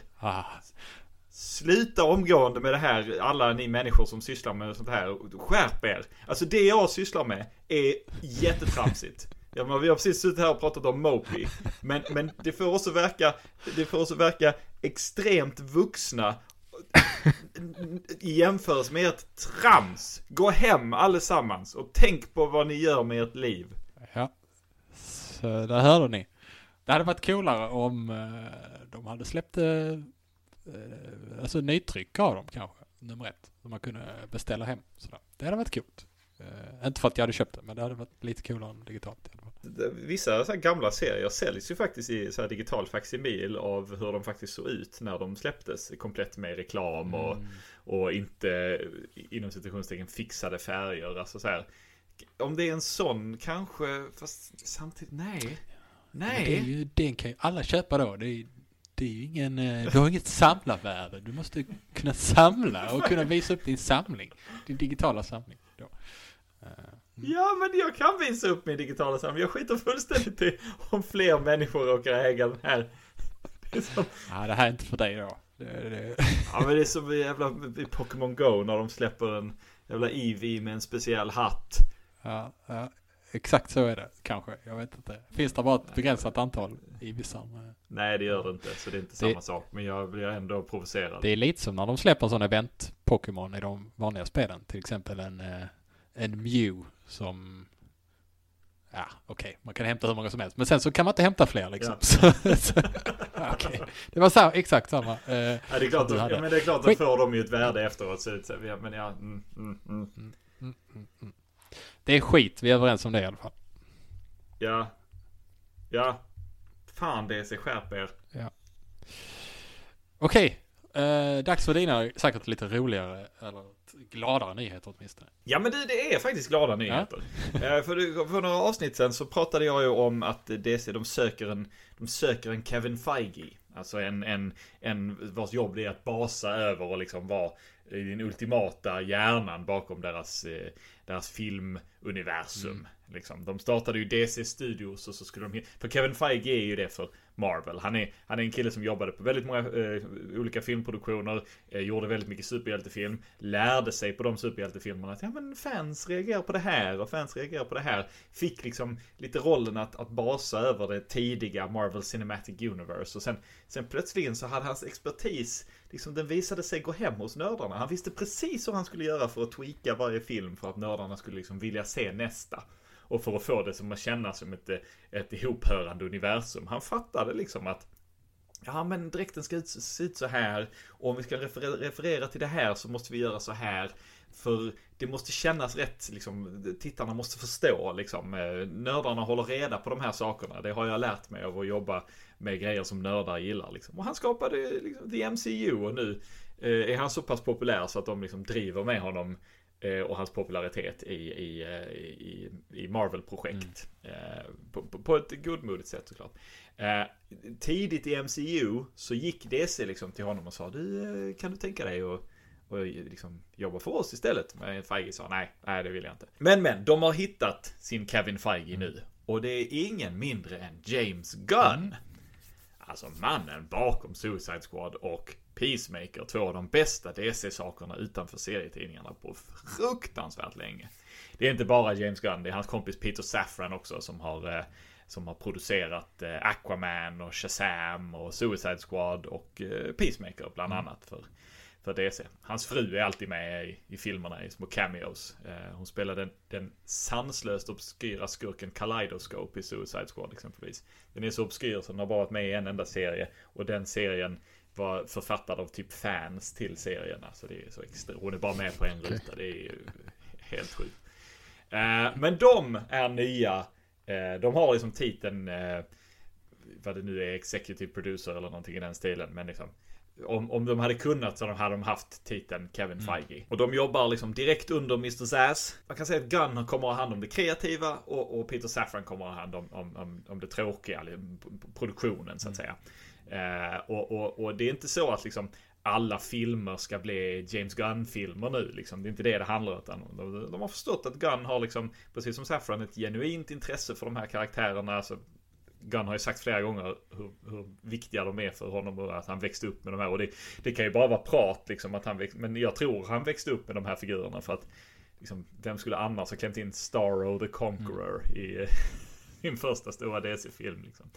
Sluta omgående med det här, alla ni människor som sysslar med sånt här. Skärp er! Alltså det jag sysslar med är jättetramsigt. Ja, men vi har precis suttit här och pratat om Mopey. Men, men det får också verka, det får också verka extremt vuxna i jämförelse med ert trams. Gå hem allesammans och tänk på vad ni gör med ert liv. Så där hörde ni. Det hade varit coolare om eh, de hade släppt eh, eh, alltså nytryck av dem kanske, nummer ett. Som man kunde beställa hem. Sådär. Det hade varit coolt. Eh, inte för att jag hade köpt det, men det hade varit lite coolare än digitalt. Vissa så här gamla serier säljs ju faktiskt i så här digital facsimil av hur de faktiskt såg ut när de släpptes. Komplett med reklam och, Mm. och inte inom citationstecken fixade färger. Alltså så här. Om det är en sån kanske, fast samtidigt nej. Men Det är Nej. ju, den kan ju alla köpa då. Det är, det är ju ingen, eh, du har inget samlarvärde. Du måste kunna samla och kunna visa upp din samling. Din digitala samling. Då. Eh, Ja men jag kan visa upp min digitala samling. Jag skiter fullständigt i om fler människor råkar äga den här. Det som, Ja, det här är inte för dig då. Det, det, ja men det är som i jävla Pokémon Go när de släpper en jävla Eevee med en speciell hatt. Ja, ja, exakt så är det kanske. Jag vet inte. Finns det bara ett begränsat antal i vissa? eh, Nej det gör det inte, så det är inte Det- samma sak. Men jag blir ändå provocerad. Det är lite som när de släpper en sån event-Pokémon i de vanliga spelen. Till exempel en, eh, en Mew som... Ja, okej, man kan hämta hur många som helst. Men sen så kan man inte hämta fler liksom. Ja, okej. Det var så, exakt samma. eh, Ja, det är klart, att, ja, men det är klart att får de ju ett värde efteråt. Så, så, ja, men ja, mm, mm, mm. Det är skit, vi är överens om det i alla fall. ja. Ja. Fan det är sig skärp er. Okej, eh, dags för dina säkert lite roligare, eller gladare nyheter åtminstone. Ja men det, det är faktiskt glada nyheter. Eh, för, för några avsnitt sen så pratade jag ju om att DC de söker en, de söker en Kevin Feige. Alltså en, en, en vars jobb det är att basa över och liksom vara den ultimata hjärnan bakom deras, eh, deras filmuniversum. Liksom. De startade ju DC Studios och så skulle de... För Kevin Feige är ju det för Marvel. Han är, han är en kille som jobbade på väldigt många eh, olika filmproduktioner. Eh, gjorde väldigt mycket superhjältefilm. Lärde sig på de superhjältefilmerna att ja, men fans reagerar på det här och fans reagerar på det här. Fick liksom lite rollen att, att basa över det tidiga Marvel Cinematic Universe. Och sen, sen plötsligen så hade hans expertis Liksom den visade sig gå hem hos nördarna. Han visste precis hur han skulle göra för att tweaka varje film för att nördarna skulle liksom vilja se nästa. Och för att få det som att kännas som ett, eh, ett ihophörande universum. Han fattade liksom att Ja men dräkten ska ut, se ut så här. Och om vi ska referera, referera till det här så måste vi göra så här. För det måste kännas rätt, liksom, tittarna måste förstå liksom. Eh, nördarna håller reda på de här sakerna. Det har jag lärt mig av att jobba med grejer som nördar gillar. Liksom. Och han skapade liksom, The MCU och nu eh, är han så pass populär så att de liksom driver med honom och hans popularitet i, i, eh, i, i Marvel-projekt. Eh, på, på, på ett godmodigt sätt såklart. Eh, tidigt i MCU så gick DC liksom till honom och sa du eh, kan du tänka dig att och liksom jobba för oss istället. Men Feige sa nej, nej det vill jag inte. Men men, de har hittat sin Kevin Feige nu. Och det är ingen mindre än James Gunn. Alltså mannen bakom Suicide Squad och Peacemaker. Två av de bästa DC-sakerna utanför serietidningarna på fruktansvärt länge. Det är inte bara James Gunn, det är hans kompis Peter Safran också som har eh, som har producerat eh, Aquaman och Shazam och Suicide Squad och eh, Peacemaker bland annat för, för DC. Hans fru är alltid med i, i filmerna i små cameos. Hon spelar den, den sanslöst obskyra skurken Kaleidoscope i Suicide Squad exempelvis. Den är så obskyr så den har bara varit med i en enda serie och den serien var författad av typ fans till serierna. Så det är så extra. Hon är bara med på en ruta. Det är ju helt sjukt. Eh, men de är nya. Eh, de har liksom titeln, eh, vad det nu är, executive producer eller någonting i den stilen. Men liksom, om, om de hade kunnat så hade de haft titeln Kevin Feige. Och de jobbar liksom direkt under Mr. Zaz. Man kan säga att Gunn kommer att ha hand om det kreativa och, och Peter Safran kommer att ha hand om, om, om, om det tråkiga, produktionen så att säga. Eh, och, och, och det är inte så att liksom alla filmer ska bli James Gunn-filmer nu. Liksom. Det är inte det det handlar om. De, de har förstått att Gunn har, liksom, precis som Saffran, ett genuint intresse för de här karaktärerna. Alltså, Gunn har ju sagt flera gånger hur, hur, viktiga de är för honom och att han växte upp med de här. Och det, det kan ju bara vara prat liksom att han växt, Men jag tror han växte upp med de här figurerna för att liksom, vem skulle annars ha klämt in Starro the Conqueror i, sin första stora DC-film. Liksom.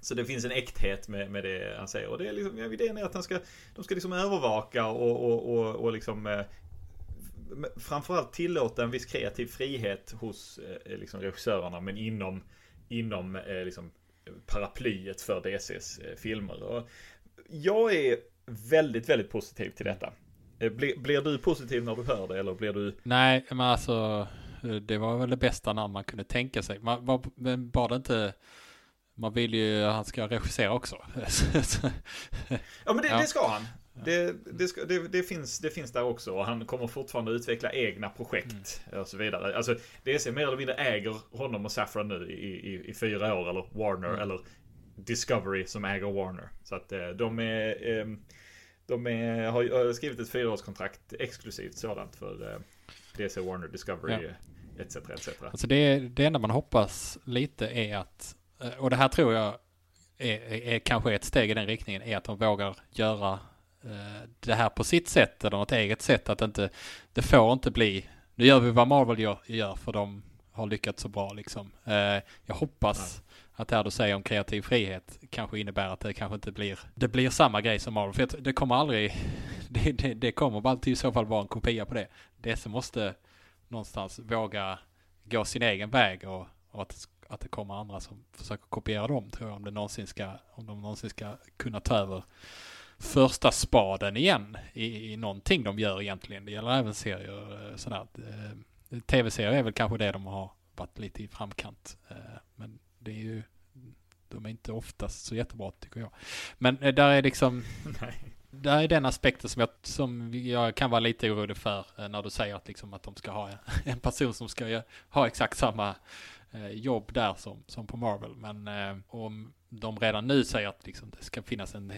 Så det finns en äkthet med, med det han säger. Och det är liksom, ja, idén är att han ska, de ska liksom övervaka och, och, och, och liksom eh, framförallt tillåta en viss kreativ frihet hos eh, liksom regissörerna men inom, inom eh, liksom paraplyet för DCs eh, filmer. Och jag är väldigt, väldigt positiv till detta. Eh, blir, blir du positiv när du hör det eller blir du? Nej, men alltså eh, det var väl det bästa namn man kunde tänka sig. Man, var, men bara det inte man vill ju att han ska regissera också. ja men det, det ska han. Det, det, ska, det, det, finns, det finns där också och han kommer fortfarande utveckla egna projekt mm. och så vidare. Alltså DC mer eller mindre äger honom och Safran nu i, i, i fyra år eller Warner mm. eller Discovery som äger Warner. Så att eh, de är ehm, de är, har skrivit ett fyraårskontrakt exklusivt sådant för eh, DC Warner Discovery ja. etc. etc. Alltså det, det enda man hoppas lite är att, Eh, och det här tror jag är, är, är kanske ett steg i den riktningen, är att de vågar göra Eh, det här på sitt sätt eller något eget sätt. Att inte, det får inte bli, nu gör vi vad Marvel gör, gör för de har lyckats så bra liksom. Eh, jag hoppas ja. att det här du säger om kreativ frihet kanske innebär att det kanske inte blir, det blir samma grej som Marvel. För det kommer aldrig, det, det, det kommer alltid i så fall vara en kopia på det. Det som måste någonstans våga gå sin egen väg och, och att, att det kommer andra som försöker kopiera dem tror jag om det någonsin ska, om de någonsin ska kunna ta över första spaden igen i, i någonting de gör egentligen. Det gäller även serier. Eh, sådär. Eh, tv-serier är väl kanske det de har varit lite i framkant. Eh, men det är ju, de är inte oftast så jättebra tycker jag. Men där är liksom, Nej. där är den aspekten som jag, som jag kan vara lite orolig för när du säger att, liksom att de ska ha en person som ska ha exakt samma jobb där som, som på Marvel. Men om de redan nu säger att liksom det ska finnas en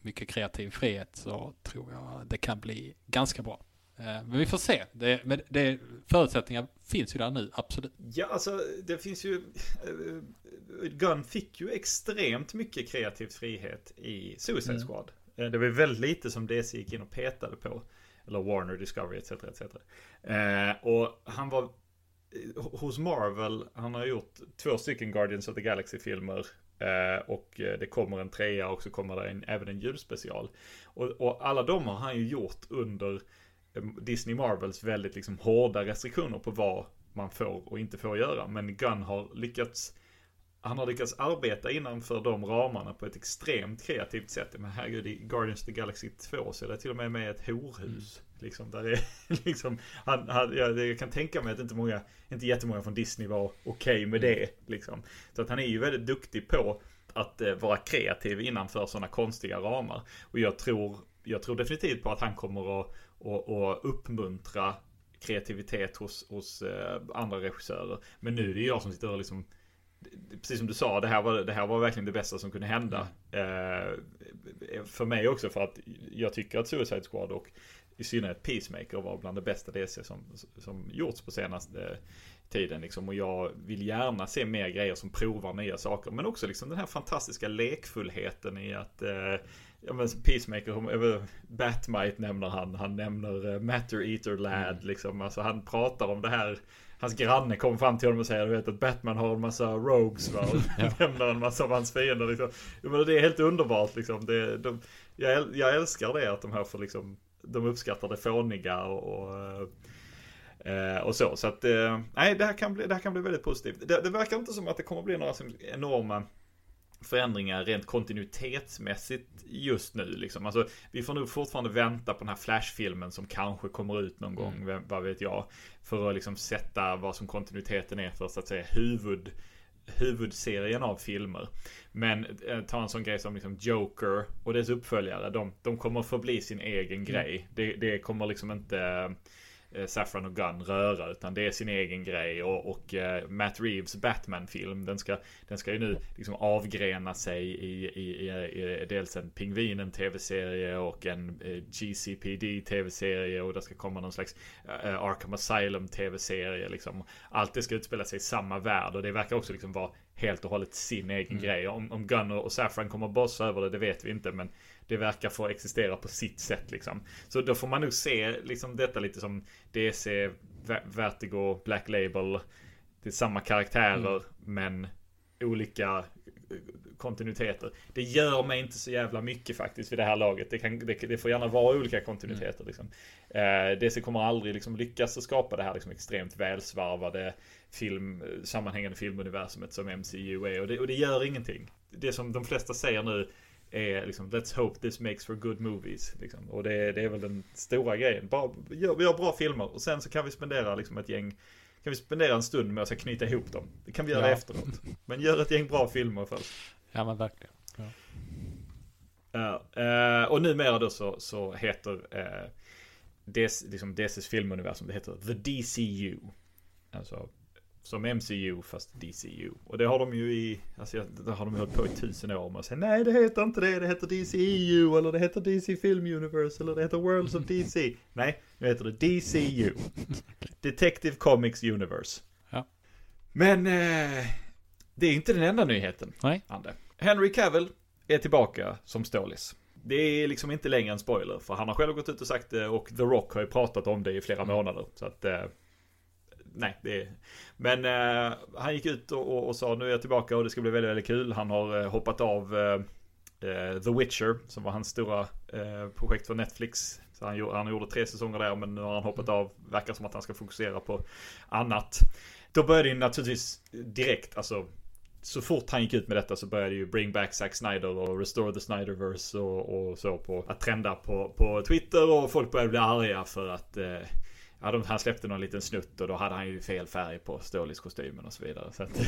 mycket kreativ frihet så tror jag det kan bli ganska bra. Eh, men vi får se. Det, men det, förutsättningar finns ju där nu, absolut. Ja, alltså det finns ju... Eh, Gunn fick ju extremt mycket kreativ frihet i Suicide mm. Squad. Det var väldigt lite som DC gick in och petade på. Eller Warner Discovery etc. etc. och han var Eh, hos Marvel, han har gjort två stycken Guardians of the Galaxy-filmer. Eh, och eh, det kommer en trea och så kommer det en, även en julspecial. Och, och, alla de har han ju gjort under eh, Disney Marvels väldigt liksom hårda restriktioner på vad man får och inte får göra. Men Gunn har lyckats han har lyckats arbeta innanför de ramarna på ett extremt kreativt sätt. Men herregud, i Guardians of the Galaxy 2 så är det till och med med ett horhus. Mm. Liksom, där är, liksom, han, han, jag, jag, kan tänka mig att inte, många, inte jättemånga från Disney var okej okay med det. Liksom. Så att han är ju väldigt duktig på att eh, vara kreativ innanför sådana konstiga ramar. Och jag tror, jag tror definitivt på att han kommer att, att, att uppmuntra kreativitet hos, hos eh, andra regissörer. Men nu är det jag som sitter och liksom Precis som du sa, det här var, det här var verkligen det bästa som kunde hända. Mm. Eh, för mig också för att jag tycker att Suicide Squad och i synnerhet Peacemaker var bland det bästa DC som, som gjorts på senaste tiden. Liksom. Och jag vill gärna se mer grejer som provar nya saker. Men också liksom den här fantastiska lekfullheten i att eh, ja, men Peacemaker, Batmite nämner han. Han nämner eh, Matter Eater Lad. Mm. Liksom. Alltså, han pratar om det här. Hans granne kommer fram till honom och säger du vet att Batman har en massa rogues va? Och nämner en massa av hans fiender. Liksom. Men det är helt underbart liksom. Det, de, jag, jag älskar det att de här får liksom de uppskattar det fåniga och, och, eh, och så. Så att, eh, nej, det här kan bli, det här kan bli väldigt positivt. Det, det verkar inte som att det kommer bli några enorma förändringar rent kontinuitetsmässigt just nu. Liksom. Alltså, vi får nog fortfarande vänta på den här Flash-filmen som kanske kommer ut någon gång, mm. vad vet jag. För att liksom sätta vad som kontinuiteten är för så att säga huvud huvudserien av filmer. Men eh, ta en sån grej som liksom Joker och dess uppföljare. De, de kommer förbli sin egen mm. grej. Det, det kommer liksom inte Saffron och Gunn röra utan det är sin egen grej och, och uh, Matt Reeves Batman-film den ska, den ska ju nu liksom avgrena sig i, i, i, i dels en Pingvinen tv-serie och en uh, GCPD tv-serie och det ska komma någon slags Arkham Asylum tv-serie liksom. Allt det ska utspela sig i samma värld och det verkar också liksom vara helt och hållet sin egen mm. grej. Om, om Gunn och Saffron kommer bossa över det, det vet vi inte men det verkar få existera på sitt sätt liksom. Så då får man nog se liksom detta lite som DC, Vertigo, Black Label. Det är samma karaktärer mm. men olika eh, kontinuiteter. Det gör mig inte så jävla mycket faktiskt vid det här laget. Det, kan, det, det får gärna vara olika kontinuiteter. Liksom. Eh, DC kommer aldrig liksom lyckas att skapa det här liksom extremt välsvarvade film, sammanhängande filmuniversumet som MCU är. Och det, och det gör ingenting. Det som de flesta säger nu är liksom Let's hope this makes for good movies. Liksom. Och det, det, är väl den stora grejen. Bara, gör, vi gör bra filmer och sen så kan vi spendera liksom ett gäng kan vi spendera en stund med att knyta ihop dem. Det kan vi göra ja. efteråt. Men gör ett gäng bra filmer först. Ja men verkligen. Ja. Uh, uh, och numera då så, så heter uh, DC, liksom DCs filmuniversum, det heter The DCU. Alltså som MCU fast DCU. Och det har de ju i, alltså det har de hållit på i tusen år med att säga nej det heter inte det, det heter DCEU eller det heter DC Film Universe eller det heter Worlds of DC. Nej, nu heter det DCU. Detective Comics Universe. Ja. Men eh, det är inte den enda nyheten. Nej. Ande. Henry Cavill är tillbaka som Stålis. Det är liksom inte längre en spoiler, för han har själv gått ut och sagt det och The Rock har ju pratat om det i flera månader. Så att eh, nej, det är... Men eh, han gick ut och, och, och, sa nu är jag tillbaka och det ska bli väldigt, väldigt kul. Han har eh, hoppat av eh, eh The Witcher, som var hans stora eh, projekt för Netflix. Så han, han gjorde tre säsonger där, men nu har han hoppat av. Verkar som att han ska fokusera på annat. Då började det naturligtvis direkt, alltså så fort han gick ut med detta så började ju Bring Back Zack Snyder och Restore the Snyderverse och, och så på att trenda på, på Twitter och folk började bli arga för att eh, Ja, de, han släppte någon liten snutt och då hade han ju fel färg på Stålis-kostymen och så vidare. Så att...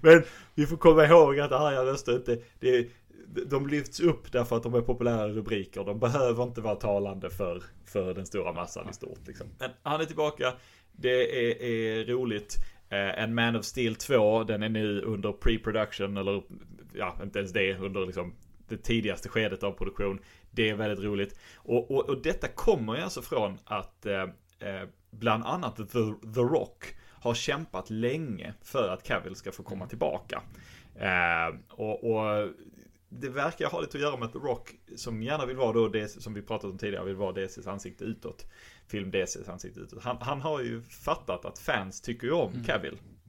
Men vi får komma ihåg att arga röster inte, det, de lyfts upp därför att de är populära rubriker. De behöver inte vara talande för, för den stora massan i stort. Liksom. Men han är tillbaka. Det är, är roligt. Eh, en Man of Steel 2, den är nu under pre-production eller ja, inte ens det, under liksom det tidigaste skedet av produktion. Det är väldigt roligt. Och, och, och detta kommer ju alltså från att eh, eh, bland annat The, The Rock har kämpat länge för att Cavill ska få komma tillbaka. Eh, och, och, det verkar ha lite att göra med att The Rock, som gärna vill vara då det som vi pratat om tidigare, vill vara DCs ansikte utåt. Film DCs ansikte utåt. Han, han har ju fattat att fans tycker ju om mm.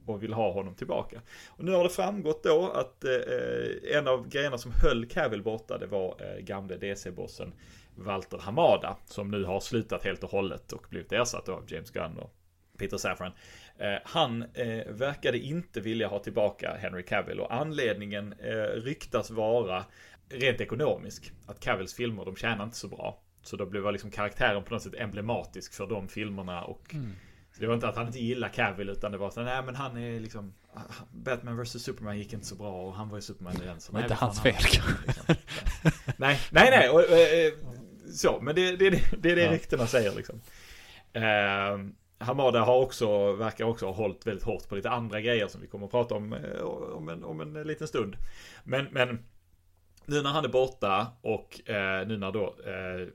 Och vill ha honom tillbaka. Och nu har det framgått då att eh, en av grejerna som höll Cavill borta det var eh, gamle DC-bossen Walter Hamada som nu har slutat helt och hållet och blivit ersatt av James Gunn och Peter Safran. Eh, han eh, verkade inte vilja ha tillbaka Henry Cavill och anledningen eh, ryktas vara rent ekonomisk. Att Cavills filmer de tjänar inte så bra. Så då blev liksom karaktären på något sätt emblematisk för de filmerna och mm. Det var inte att han inte gillar Cavill utan det var så nej men han är liksom Batman vs Superman gick inte så bra och han var ju Superman igen. Så det var inte hans fel liksom. Nej, nej, nej. Och, och, eh, så, men det, det, det, det är det ja. ryktena säger liksom. Uh, Hamada har också, verkar också ha hållit väldigt hårt på lite andra grejer som vi kommer att prata om eh, om en, om en liten stund. Men, men nu när han är borta och eh, nu när då eh,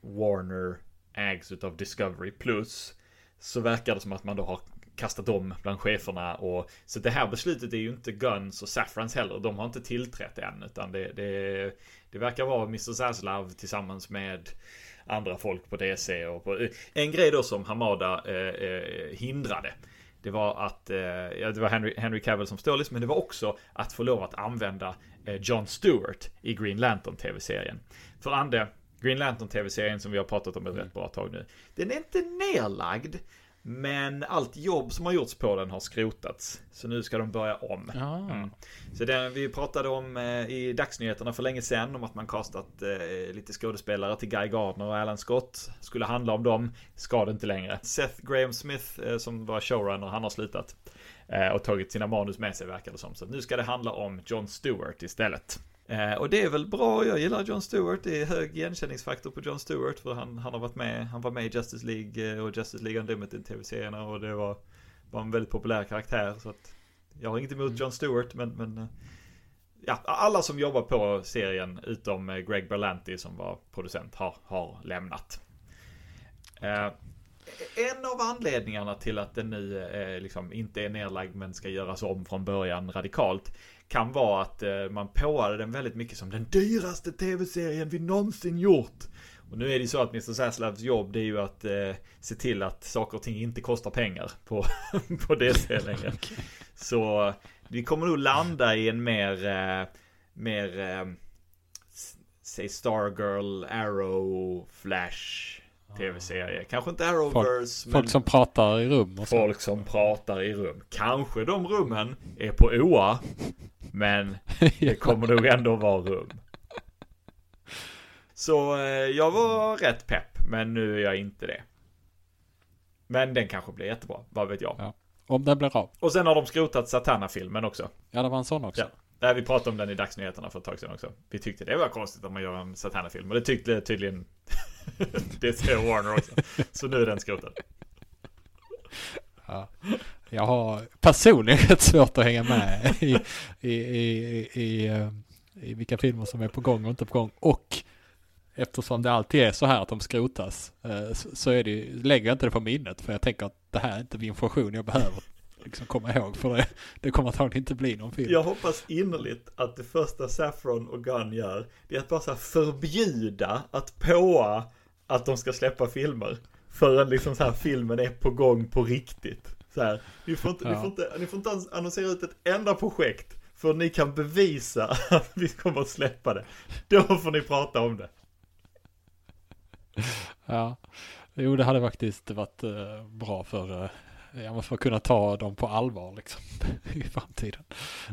Warner ägs utav Discovery Plus så verkar det som att man då har kastat om bland cheferna och så det här beslutet är ju inte Guns och Saffrans heller. De har inte tillträtt än utan det, det, det verkar vara Mr. Zaslav tillsammans med andra folk på DC och på, en grej då som Hamada eh, eh, hindrade. Det var att, eh, ja, det var Henry, Henry Cavill som Stålis, men det var också att få lov att använda eh, John Stewart i Green Lantern tv-serien. För Ande, Green Lantern tv-serien som vi har pratat om ett rätt bra tag nu. Den är inte nerlagd. Men allt jobb som har gjorts på den har skrotats. Så nu ska de börja om. Mm. Så den vi pratade om eh, i dagsnyheterna för länge sedan. Om att man kastat eh, lite skådespelare till Guy Gardner och Alan Scott. Skulle handla om dem. Ska det inte längre. Seth Graham Smith eh, som var showrunner, han har slutat. Eh, och tagit sina manus med sig verkar det som. Så nu ska det handla om John Stewart istället. Eh, och det är väl bra, jag gillar John Stewart, det är hög igenkänningsfaktor på John Stewart för han, han har varit med, han var med i Justice League eh, och Justice League Unlimited tv-serierna och det var, var en väldigt populär karaktär så att jag har inget emot mm. John Stewart men, men eh, ja, alla som jobbar på serien utom Greg Berlanti som var producent har, har lämnat. Eh, en av anledningarna till att den nu eh, liksom inte är nedlagd men ska göras om från början radikalt kan vara att eh, man påade den väldigt mycket som den dyraste tv-serien vi någonsin gjort. Och nu är det ju så att Mr. Saslavs jobb det är ju att eh, se till att saker och ting inte kostar pengar på, på DC längre. okay. Så vi kommer nog landa i en mer, eh, mer, eh, säg Stargirl, Arrow, Flash tv-serie. Kanske inte Arrowverse, men Folk som pratar i rum och så. folk som pratar i rum. Kanske de rummen är på OA, men det kommer nog ändå vara rum. Så eh, jag var rätt pepp, men nu är jag inte det. Men den kanske blir jättebra, vad vet jag. Ja. Om den blir av. Och sen har de skrotat Satana-filmen också. Ja, det var en sån också. Ja. Nej, vi pratade om den i dagsnyheterna för ett tag sedan också. Vi tyckte det var konstigt att man gör en Satana-film. Och det tyckte tydligen Det säger Warner också. Så nu är den skrotad. Ja. Jag har personligen rätt svårt att hänga med i, i, i, i, eh, i vilka filmer som är på gång och inte på gång. Och eftersom det alltid är så här att de skrotas eh, så så är det, lägger jag inte det på minnet för jag tänker att det här är inte information jag behöver liksom komma ihåg för det, det kommer antagligen inte bli någon film. Jag hoppas innerligt att det första Saffron och Gunn gör, det är att bara förbjuda att påa att de ska släppa filmer. Förrän liksom så här filmen är på gång på riktigt. Så här, ni, får inte, ni, Ja. får inte, ni får inte annonsera ut ett enda projekt för ni kan bevisa att vi kommer att släppa det. Då får ni prata om det. Ja, jo det hade faktiskt varit eh, bra för, eh, ja, för att kunna ta dem på allvar liksom i framtiden.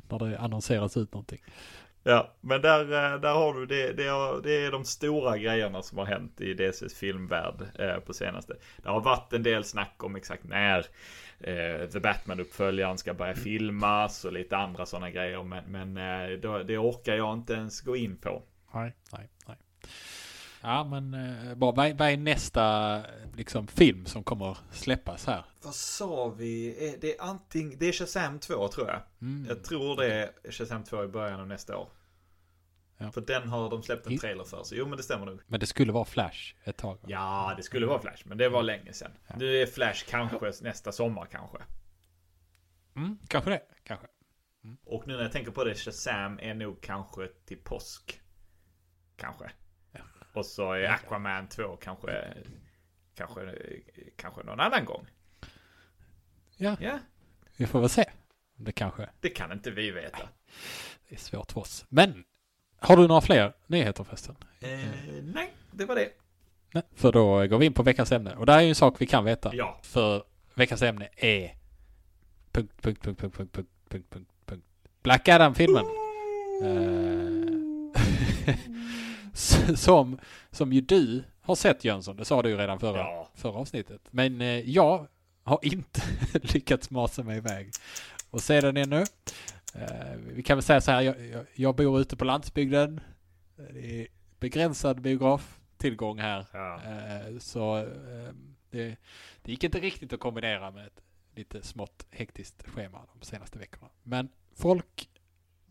När det annonseras ut någonting. Ja, men där, eh, där har du det, det, är, det är de stora grejerna som har hänt i DCs filmvärld eh, på senaste. Det har varit en del snack om exakt när eh, The Batman-uppföljaren ska börja filmas och lite andra sådana grejer. Men, men eh, det orkar jag inte ens gå in på. Nej, nej, nej. Ja men eh. Vad, är- vad är nästa liksom, film som kommer släppas här? Vad sa vi? Eh, Det är anting, det är Shazam 2 tror jag. Mm. Jag tror det är Shazam 2 i början av nästa år. Ja. För den har de släppt en trailer för. Så jo men det stämmer nog. Men det skulle vara Flash ett tag. va? Ja, det skulle vara Flash, men det var länge sedan. Ja. Nu är Flash kanske nästa sommar kanske. Mm, kanske det. Kanske. Och nu när jag tänker på det, Shazam är nog kanske till påsk. Kanske. Och så är Aquaman 2 kanske, kanske, kanske någon annan gång. Ja, Ja, vi får väl se. Det kanske det kan inte vi veta. är svårt för oss. Men har du några fler nyheter förresten? Eh, nej, det var det. Nej, för då går vi in på veckans ämne. Och det här är ju en sak vi kan veta. Ja. För veckans ämne är punkt, punkt, punkt, punkt, punkt, punkt, punkt, punkt, punkt. Black Adam-filmen. Som, som ju du har sett Jönsson. Det sa du ju redan förra, Ja. förra avsnittet. Men eh, jag har inte lyckats masa mig iväg och se den ännu. Eh, vi kan väl säga så här, jag, jag, jag bor ute på landsbygden. Det är begränsad biograftillgång här. Ja. Eh, Så eh, det, det gick inte riktigt att kombinera med ett lite smått hektiskt schema de senaste veckorna. Men folk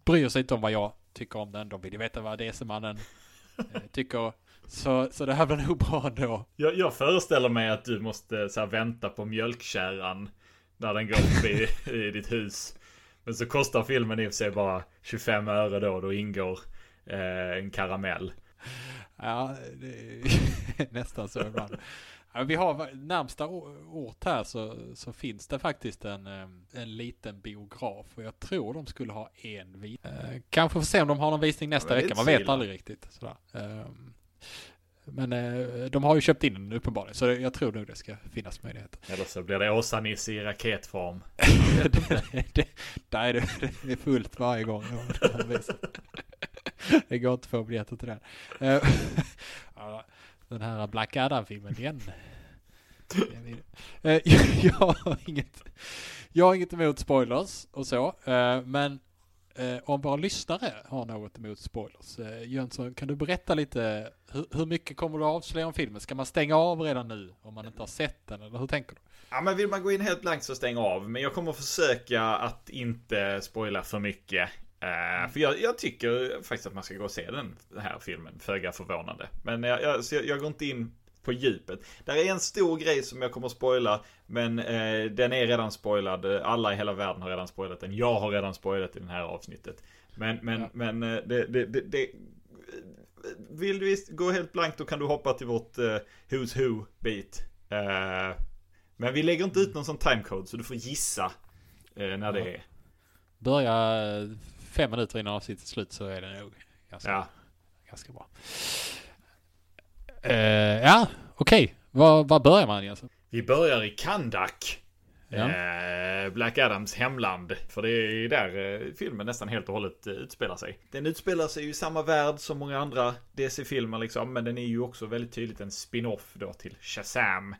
bryr sig inte om vad jag tycker om den. De vill ju veta vad DC-mannen eh, tycker. Så, så det här blir nog bra ändå. Jag, jag föreställer mig att du måste så här, vänta på mjölkkärran när den går förbi i ditt hus. Men så kostar filmen i och för sig bara 25 öre då. Då ingår eh, en karamell. Ja, det är nästan så ibland. Vi har närmsta ort här så, så finns det faktiskt en, eh, en liten biograf och jag tror de skulle ha en vis. Eh, kanske får se om de har någon visning nästa vecka. Man vet aldrig riktigt. Sådär. Ehm, Men eh, de har ju köpt in den uppenbarligen så jag tror nog det ska finnas möjligheter. Eller så blir det Åsa-Nisse i raketform. det, det, det, det är fullt varje gång. det går inte att få biljetter till den. Den här Black Adam-filmen igen. Eh, Jag har inget, jag har inget emot spoilers och så. eh, Men eh, om våra lyssnare har något emot spoilers. Jönsson, kan du berätta lite hur, hur mycket kommer du avslöja om filmen? Ska man stänga av redan nu om man inte har sett den? Eller hur tänker du? Ja men vill man gå in helt blankt så stäng av. Men jag kommer försöka att inte spoila för mycket. Eh, för jag, jag tycker faktiskt att man ska gå och se den, här filmen, föga förvånande. Men jag, jag, jag, jag går inte in på djupet. Där är en stor grej som jag kommer att spoila. Men eh, den är redan spoilad. Alla i hela världen har redan spoilat den. Jag har redan spoilat i det här avsnittet. Men, men, Ja. men eh, det, det, det, det Vill du gå helt blankt då kan du hoppa till vårt eh, Who's Who-bit. Men vi lägger inte ut någon sån timecode så du får gissa när det Ja. är. börja fem minuter innan avsnittet är slut så är det nog ganska, Ja. ganska bra. Eh, ja, okej. Var, var börjar man egentligen? Vi börjar i Kandak. Ja. Eh, Black Adams hemland. För det är där eh, filmen nästan helt och hållet eh, utspelar sig. Den utspelar sig i samma värld som många andra DC-filmer liksom. Men den är ju också väldigt tydligt en spin-off då till Shazam.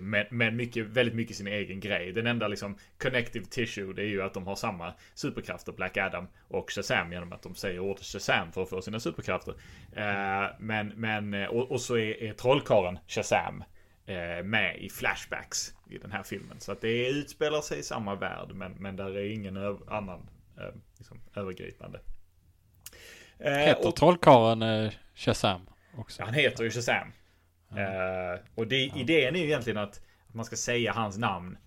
Men, men mycket, väldigt mycket sin egen grej. Den enda liksom connective tissue det är ju att de har samma superkrafter, Black Adam och Shazam genom att de säger ordet Shazam för att få sina superkrafter. Men, men, och, och så är, är trollkarlen Shazam med i flashbacks i den här filmen. Så att det utspelar sig i samma värld men, men där är ingen annan eh, liksom, övergripande. Eh, Heter och- trollkarlen eh, Shazam också? han heter ju Shazam. Eh, och det, idén är ju egentligen att, att man ska säga hans namn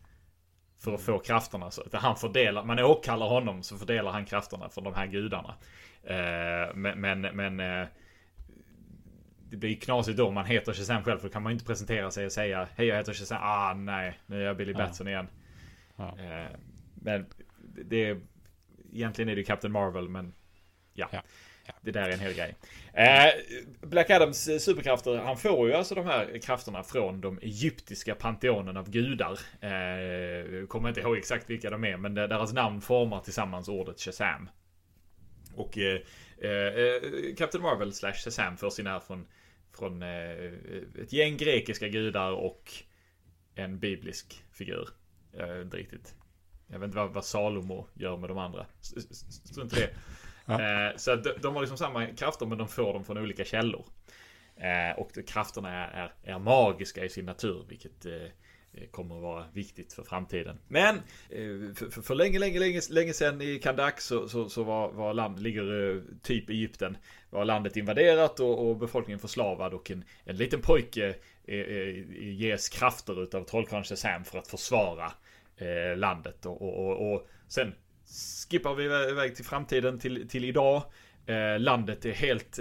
för att få krafterna. Så att han fördelar, man åkallar honom så fördelar han krafterna från de här gudarna. Eh, men men, men eh, det blir knasigt då om man heter Shazam själv för då kan man ju inte presentera sig och säga Hej jag heter Shazam. Ah nej, nu är jag Billy Ja. Batson igen. Ja. Eh, men det är Egentligen är det Captain Marvel men Ja, Ja. Det där är en hel grej. Eh, Black Adams eh, superkrafter, han får ju alltså de här krafterna från de egyptiska panteonen av gudar. Eh, kommer inte ihåg exakt vilka de är, men deras namn formar tillsammans ordet Shazam. Och Captain Marvel slash Shazam får sina från, från eh, ett gäng grekiska gudar och en biblisk figur. Jag vet inte riktigt. Jag vet inte vad, vad Salomo gör med de andra. Strunt i det. Ja. Eh, så de, de har liksom samma krafter men de får dem från olika källor. Eh, och krafterna är, är, är magiska i sin natur, vilket Eh, kommer att vara viktigt för framtiden. Men eh, för, för, för länge, länge, länge, länge sedan i Kandak så, så, så var, var land, ligger eh, typ Egypten, var landet invaderat och, och befolkningen förslavad och en, en liten pojke ges krafter utav trollkarlen Shazam för att försvara landet och, och, och, och sen skippar vi iväg till framtiden till, till idag. Landet är helt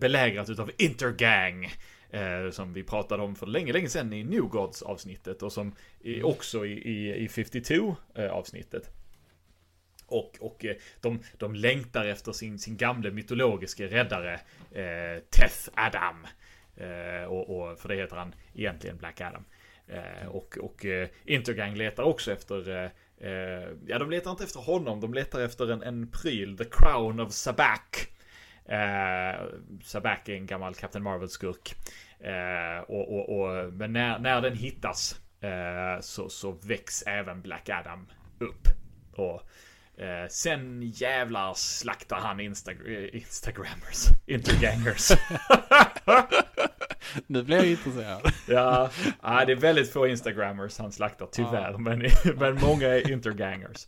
belägrat utav Intergang. Eh, som vi pratade om för länge, länge sedan i New Gods avsnittet och som är också i, i, i 52 eh, avsnittet. Och, och eh, de, de längtar efter sin, sin gamle mytologiska räddare eh, Teth Adam. Eh, och, och, för det heter han egentligen Black Adam. Eh, och och eh, Intergang letar också efter eh, eh, Ja de letar inte efter honom, de letar efter en, en pryl, The Crown of Sabak. Eh, Sabak är en gammal Captain Marvel-skurk. Eh, och, och, och, men när, när den hittas eh, så, så väcks även Black Adam upp. Och eh, sen jävlar slaktar han Instag- eh, Instagrammers, Intergangers. Nu blir jag intresserad. Ja, ja, det är väldigt få Instagrammers han slaktar tyvärr. Men, men många är intergangers.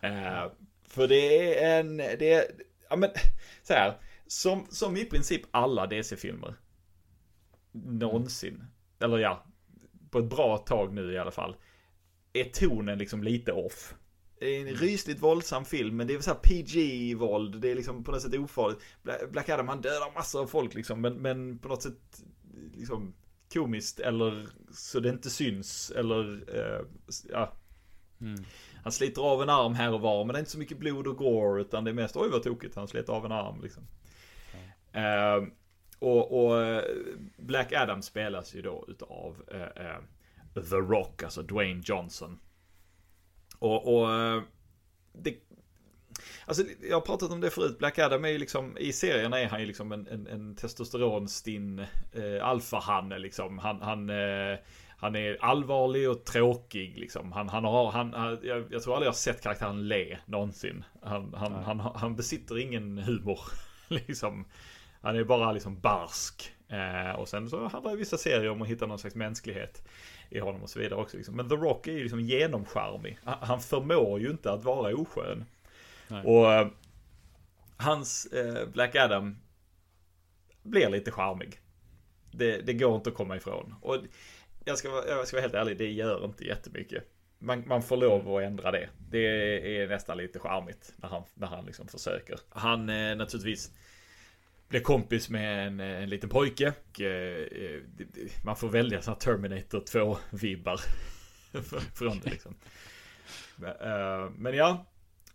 Eh, för det är en, det är, ja men så här. Som, som i princip alla DC-filmer. Någonsin. Eller ja, på ett bra tag nu i alla fall. Är tonen liksom lite off. Det är en rysligt våldsam film, men det är så här PG-våld. Det är liksom på något sätt ofarligt. Bla- Black Adam, han dödar massor av folk liksom, men, men på något sätt liksom komiskt eller så det inte syns eller eh, ja. Mm. Han sliter av en arm här och var men det är inte så mycket blod och gore utan det är mest oj vad tokigt han sliter av en arm liksom. Eh, och, och eh, Black Adam spelas ju då utav eh, eh, The Rock, alltså Dwayne Johnson. Och, och det, Alltså jag har pratat om det förut. Black Adam är ju liksom, i serierna är han ju liksom en, en, en testosteronstinn eh, alfahanne liksom. Han, han, eh, han är allvarlig och tråkig liksom. Han, han har, han, han, jag, jag tror aldrig jag har sett karaktären le någonsin. Han, han, Nej. han, han besitter ingen humor. liksom. Han är bara liksom barsk. Eh, och sen så handlar vissa serier om att hitta någon slags mänsklighet i honom och så vidare också. Liksom. Men The Rock är ju liksom genomcharmig. Han, han förmår ju inte att vara oskön. Nej. Och eh, hans eh, Black Adam blir lite charmig. Det, det går inte att komma ifrån. Och jag ska, vara- jag ska vara helt ärlig, det gör inte jättemycket. Man, man får lov att ändra det. Det är nästan lite charmigt när han, när han liksom försöker. Han eh, naturligtvis blir kompis med en, eh, en liten pojke. Och, eh, eh man får välja sådana Terminator 2-vibbar från det liksom. Men, eh, men ja,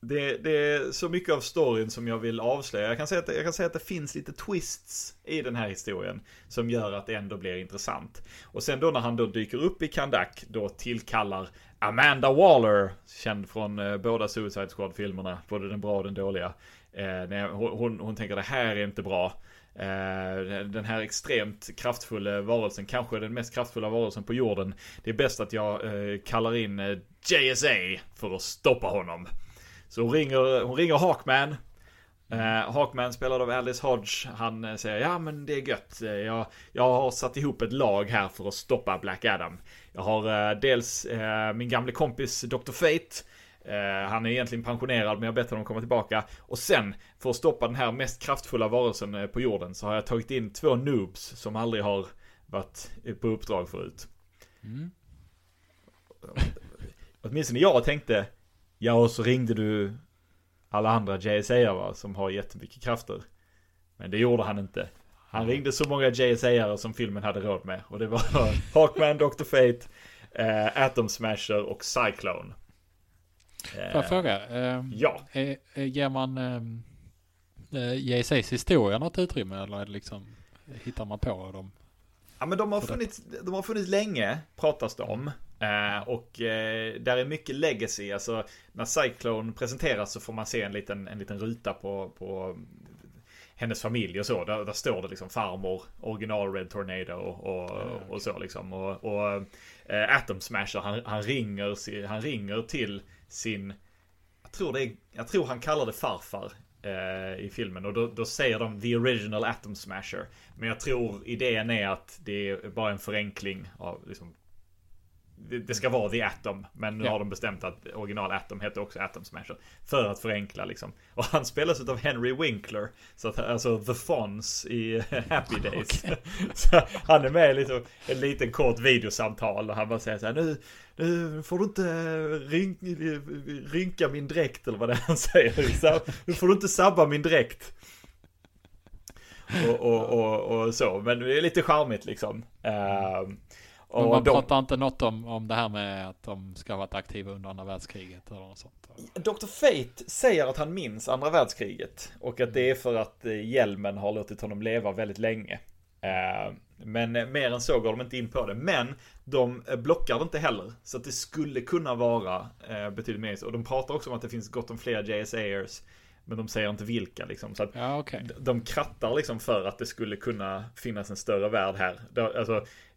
det, det, är så mycket av storyn som jag vill avslöja. Jag kan, säga att, jag kan säga att det finns lite twists i den här historien. Som gör att det ändå blir intressant. Och sen då när han då dyker upp i Kandak, då tillkallar Amanda Waller, känd från eh, båda Suicide Squad-filmerna, både den bra och den dåliga. Eh, hon, hon, hon tänker det här är inte bra. Eh, den här extremt kraftfulla varelsen, kanske den mest kraftfulla varelsen på jorden. Det är bäst att jag eh, kallar in eh, JSA för att stoppa honom. Så hon ringer, hon ringer Hawkman. Hawkman spelad av Alice Hodge. Han säger ja men det är gött. Jag, jag har satt ihop ett lag här för att stoppa Black Adam. Jag har dels min gamle kompis Dr. Fate. Eh, han är egentligen pensionerad men jag har bett honom komma tillbaka. Och sen, för att stoppa den här mest kraftfulla varelsen eh, på jorden, så har jag tagit in två noobs som aldrig har varit på uppdrag förut. Mm. Åtminstone jag tänkte, ja och så ringde du alla andra JSA va, som har jättemycket krafter. Men det gjorde han inte. Han ringde så många JSA som filmen hade råd med. Och det var Hawkman, Dr. Fate, eh, Atom Smasher och Cyclone. Får jag fråga? Eh, ja. Är, är, ger man eh, JSAs historia något utrymme eller liksom, hittar man på dem? Ja men de har, funnits, de har funnits länge, pratas det om. Eh, och eh, där är mycket legacy, alltså när Cyclone presenteras så får man se en liten, en liten ruta på, på hennes familj och så. Där, där står det liksom farmor, original Red Tornado och, och, och så liksom. Och, och äh, Atom Smasher, han, han, ringer, han ringer till sin, jag tror, det är, jag tror han kallar det farfar eh, i filmen. Och då, då, säger de the original Atom Smasher. Men jag tror idén är att det är bara en förenkling av liksom det ska vara The Atom. Men nu ja. har de bestämt att original Atom heter också Atom Smasher. För att förenkla liksom. Och han spelas av Henry Winkler. Så att, alltså The Fonz i Happy Days. Okay. så han är med i liksom, en liten kort videosamtal. Och han bara säger så här. Nu, nu får du inte ryn, rynka min dräkt. Eller vad det är han säger. Nu får du inte sabba min dräkt. Och, och, och, och, så. Men det är lite charmigt liksom. Uh, men man de... pratar inte något om, om det här med att de ska ha varit aktiva under andra världskriget eller något sånt? Dr. Fate säger att han minns andra världskriget och att det är för att eh, hjälmen har låtit honom leva väldigt länge. Eh, men mer än så går de inte in på det. Men de blockar det inte heller. Så att det skulle kunna vara eh, betydligt mer. Och de pratar också om att det finns gott om fler JSAers. Men de säger inte vilka liksom. Så att ja, okay. de krattar liksom för att det skulle kunna finnas en större värld här. Alltså, Eh,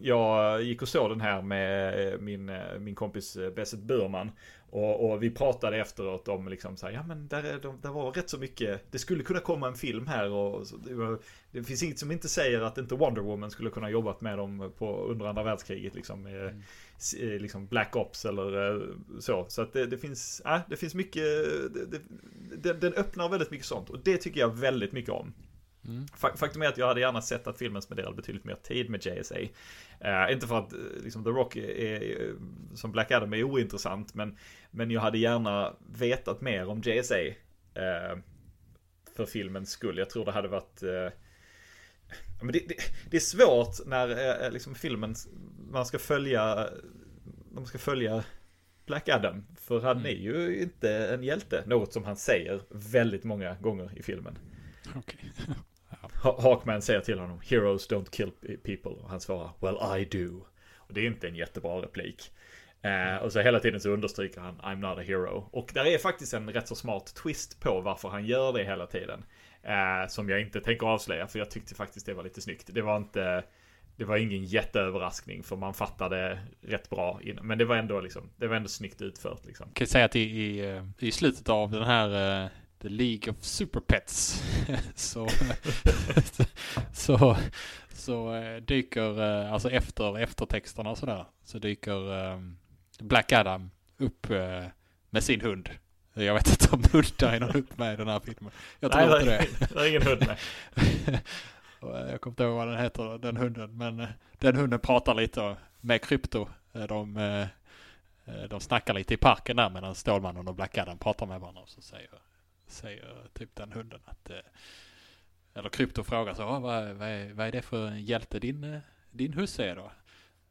jag gick och såg den här med eh, min, eh, min kompis Besset Burman. Och, och, vi pratade efteråt om liksom så här, ja men där, där var rätt så mycket, det skulle kunna komma en film här och det, det, finns inget som inte säger att inte Wonder Woman skulle kunna jobbat med dem på, under andra världskriget liksom. Mm. Liksom Black Ops eller så. Så att det, det finns, äh, det finns mycket, det, den öppnar väldigt mycket sånt och det tycker jag väldigt mycket om. Mm. Faktum är att jag hade gärna sett att filmen spenderade betydligt mer tid med JSA. Uh, inte för att uh, liksom, The Rock är, som Black Adam är ointressant, men, men jag hade gärna vetat mer om JSA. Uh, eh, för filmens skull. Jag tror det hade varit men det, det, det, är svårt när liksom filmen, man ska följa, man ska följa Black Adam. För han mm. är ju inte en hjälte, något som han säger väldigt många gånger i filmen. Okay. Hawkman säger till honom Heroes don't kill people. Och han svarar Well I do. Och det är inte en jättebra replik. Eh, och så hela tiden så understryker han I'm not a hero. Och där är faktiskt en rätt så smart twist på varför han gör det hela tiden. Eh, som jag inte tänker avslöja för jag tyckte faktiskt det var lite snyggt. Det var inte det var ingen jätteöverraskning för man fattade rätt bra innan. Men det var ändå liksom, det var ändå snyggt utfört liksom. Jag kan säga att i, i, eh, i slutet av den här eh, The League of Super Pets. så, så, så eh, dyker, eh, alltså efter eftertexterna och sådär, så dyker um, Black Adam upp uh, med sin hund. Jag vet inte om hundar är någon upp med i den här filmen. Jag tror Nej, inte det. det är ingen hund med. jag kommer inte ihåg vad den heter, den hunden. Men den hunden pratar lite med krypto. De, de snackar lite i parken där medan Stålmannen och Black Adam pratar med varandra. Och så säger säger typ den hunden att, eh, eller Krypto frågar så, ah, vad, vad, är, vad är det för en hjälte din, eh, din husse är då?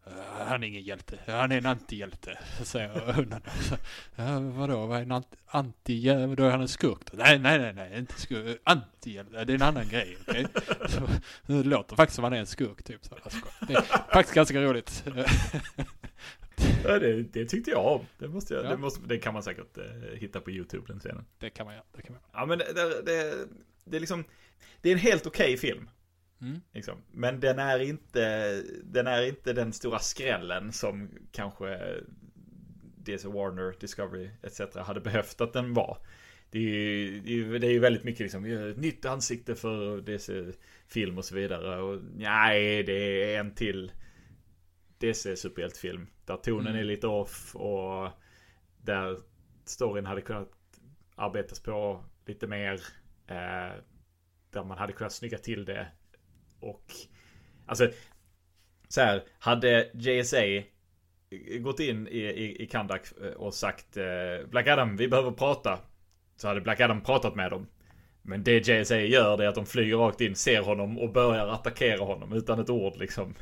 Eh, han är ingen hjälte, han är en antihjälte, säger hunden. Ja, vadå, vad är en antihjälte, då är han en skurk då? Nej, nej, nej, nej, inte skurk, antihjälte, det är en annan grej, okej? Okay? Det låter faktiskt som han är en skurk, typ. Så, det är faktiskt ganska roligt. Ja, det, det, tyckte jag om. Det, måste jag, ja. det, måste, det kan man säkert uh, hitta på YouTube den scenen. Det kan man göra. Det kan man. Ja, men det, det, det, är liksom, det är en helt okej okay film. Mm. Liksom. Men den är, inte, den är inte den stora skrällen som kanske DC Warner, Discovery etc. hade behövt att den var. Det är ju, det är ju väldigt mycket liksom, nytt ansikte för DC-film och så vidare. Och nej, det är en till DC-superhjältefilm. Där tonen mm. är lite off och där storyn hade kunnat arbetas på lite mer. Eh, där man hade kunnat snygga till det och alltså så här, hade JSA gått in i, i, i Kandak eh, och sagt eh, Black Adam, vi behöver prata. Så hade Black Adam pratat med dem. Men det JSA gör det är att de flyger rakt in, ser honom och börjar attackera honom utan ett ord liksom.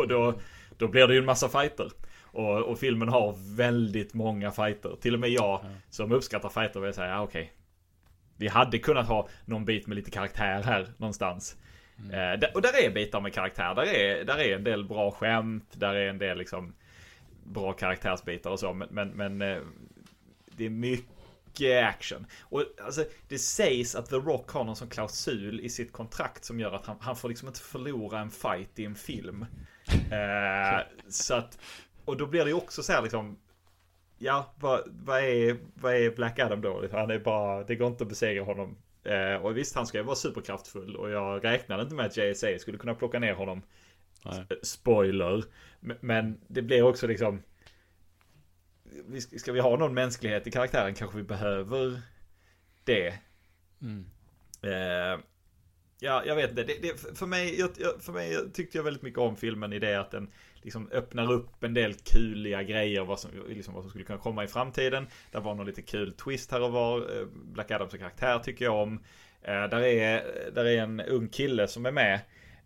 Och då, då blir det ju en massa fighter. Och, och filmen har väldigt många fighter. Till och med jag som uppskattar fighter vill säga, ja, okej. Okay. Vi hade kunnat ha någon bit med lite karaktär här någonstans. Mm. Eh, och där är bitar med karaktär. Där är, där är en del bra skämt. Där är en del liksom bra karaktärsbitar och så. Men, men, men eh, det är mycket action. Och alltså, det sägs att The Rock har någon sån klausul i sitt kontrakt som gör att han, han får liksom inte förlora en fight i en film. eh, så att, och då blir det ju också så här liksom. Ja, vad, vad, är, vad är Black Adam då? Han är bara, det går inte att besegra honom Eh, och visst, han ska ju vara superkraftfull och jag räknade inte med att JSA skulle kunna plocka ner honom. Nej. Spoiler. Men det blir också liksom... Ska vi ha någon mänsklighet i karaktären kanske vi behöver det. Mm. Eh, ja, jag vet inte. Det, det, för, mig, jag, för mig tyckte jag väldigt mycket om filmen i det att den liksom öppnar upp en del kuliga grejer vad som, liksom vad som skulle kunna komma i framtiden. Det var någon lite kul twist här och var. Eh, Black Adams karaktär tycker jag om. Eh, där, är, där är en ung kille som är med.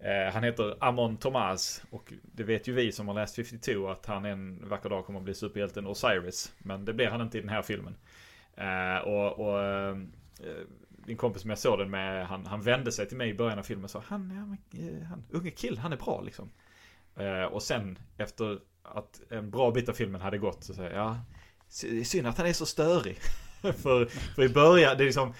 Eh, han heter Amon Thomas och det vet ju vi som har läst 52 att han en vacker dag kommer att bli superhjälten Osiris. Men det blir han inte i den här filmen. Eh, och, och eh, din kompis som jag såg den med, han, han vände sig till mig i början av filmen och sa han, är eh, han unge kill, han är bra liksom. Och sen efter att en bra bit av filmen hade gått så säger jag, ja, synd att han är så störig. för, för i början, det är liksom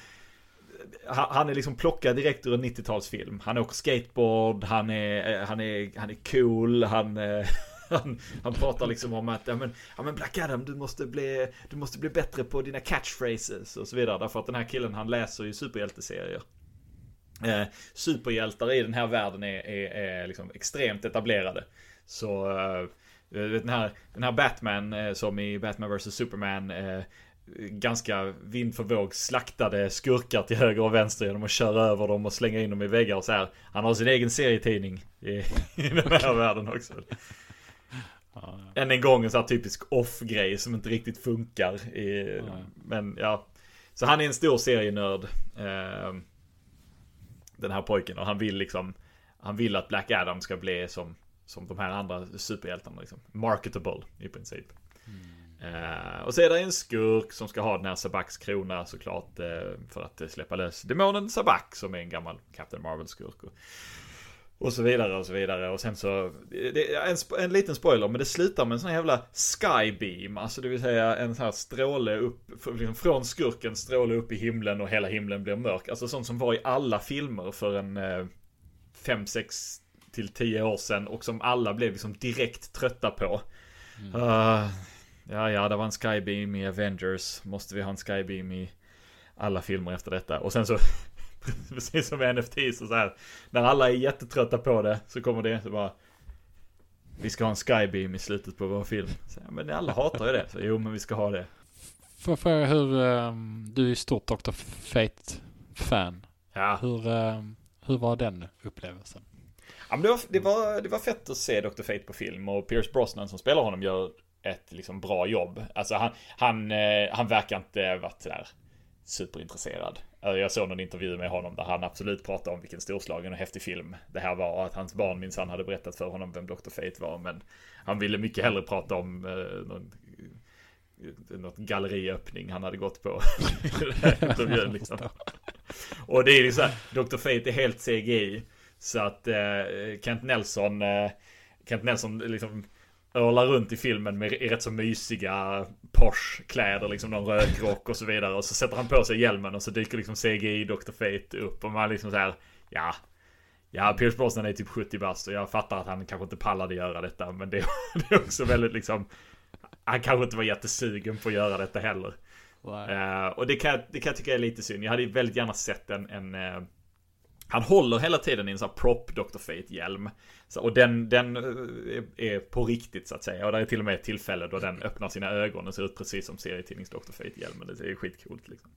han är liksom plockad direkt ur en 90-talsfilm. Han åker skateboard, han är, eh, han är, han är cool, han, eh, han, han pratar liksom om att ja men, ja men Black Adam du måste, bli, du måste bli bättre på dina catchphrases och så vidare. Därför att den här killen han läser ju superhjälteserier. Eh, superhjältar i den här världen är, är, är liksom extremt etablerade. Så eh, den, här, den här Batman eh, som i Batman vs Superman eh, ganska vind för våg slaktade skurkar till höger och vänster genom att köra över dem och slänga in dem i väggar och så här. Han har sin egen serietidning i, i den här världen också. Ja, ja. Än en gång en sån här typisk off-grej som inte riktigt funkar. I, ja, men ja. Så han är en stor serienörd. Eh, den här pojken och han vill liksom Han vill att Black Adam ska bli som Som de här andra superhjältarna liksom Marketable i princip. Uh, Och så är det en skurk som ska ha den här Sabaks krona såklart uh, För att släppa lös demonen Sabak som är en gammal Captain Marvel skurk och, och så vidare och så vidare. Och sen så det är en, en liten spoiler men det slutar med en sån här jävla skybeam. Alltså det vill säga en sån här stråle upp liksom Från skurken stråle upp i himlen och hela himlen blir mörk. Alltså sånt som var i alla filmer för en 5, eh, 6 till 10 år sedan och som alla blev liksom direkt trötta på. Mm. Ja ja det var en skybeam i Avengers Måste vi ha en skybeam i alla filmer efter detta och sen så Precis som med NFT så, så här. När alla är jättetrötta på det så kommer det så bara Vi ska ha en skybeam i slutet på vår film. Så, men alla hatar ju det. Så, jo men vi ska ha det. För, för hur, um, du är ju stort Dr. Fate-fan. Ja. Hur, um, hur var den upplevelsen? Ja, men det, var, det, var, det var fett att se Dr. Fate på film och Pierce Brosnan som spelar honom gör ett liksom bra jobb. Alltså han, han, eh, han verkar inte varit sådär superintresserad. Alltså, jag såg någon intervju med honom där han absolut pratade om vilken storslagen och häftig film det här var och att hans barn minsann hade berättat för honom vem Dr. Fate var. Men han ville mycket hellre prata om eh, någon, eh, något galleriöppning han hade gått på. intervjun, liksom. Och det är liksom Dr. Fate är helt CGI. Så att eh, Kent Nelson eh, Kent Nelson liksom örlar runt i filmen med rätt så mysiga Porsche-kläder, liksom någon rökrock och så vidare. Och så sätter han på sig hjälmen och så dyker liksom CGI Dr. Fate upp och man liksom så här, ja. Ja, Pierce Brosnan är typ 70 bast och jag fattar att han kanske inte pallade göra detta. Men det, det är också väldigt liksom, han kanske inte var jättesugen på att göra detta heller. Uh, och det kan, det kan jag tycka är lite synd. Jag hade väldigt gärna sett en, en uh, han håller hela tiden i en sån här prop Dr. Fate-hjälm. Och den, den eh, är på riktigt så att säga. Och det är till och med ett tillfälle då den öppnar sina ögon och ser ut precis som serietidnings Dr. Fate-hjälmen. Det är skitcoolt liksom.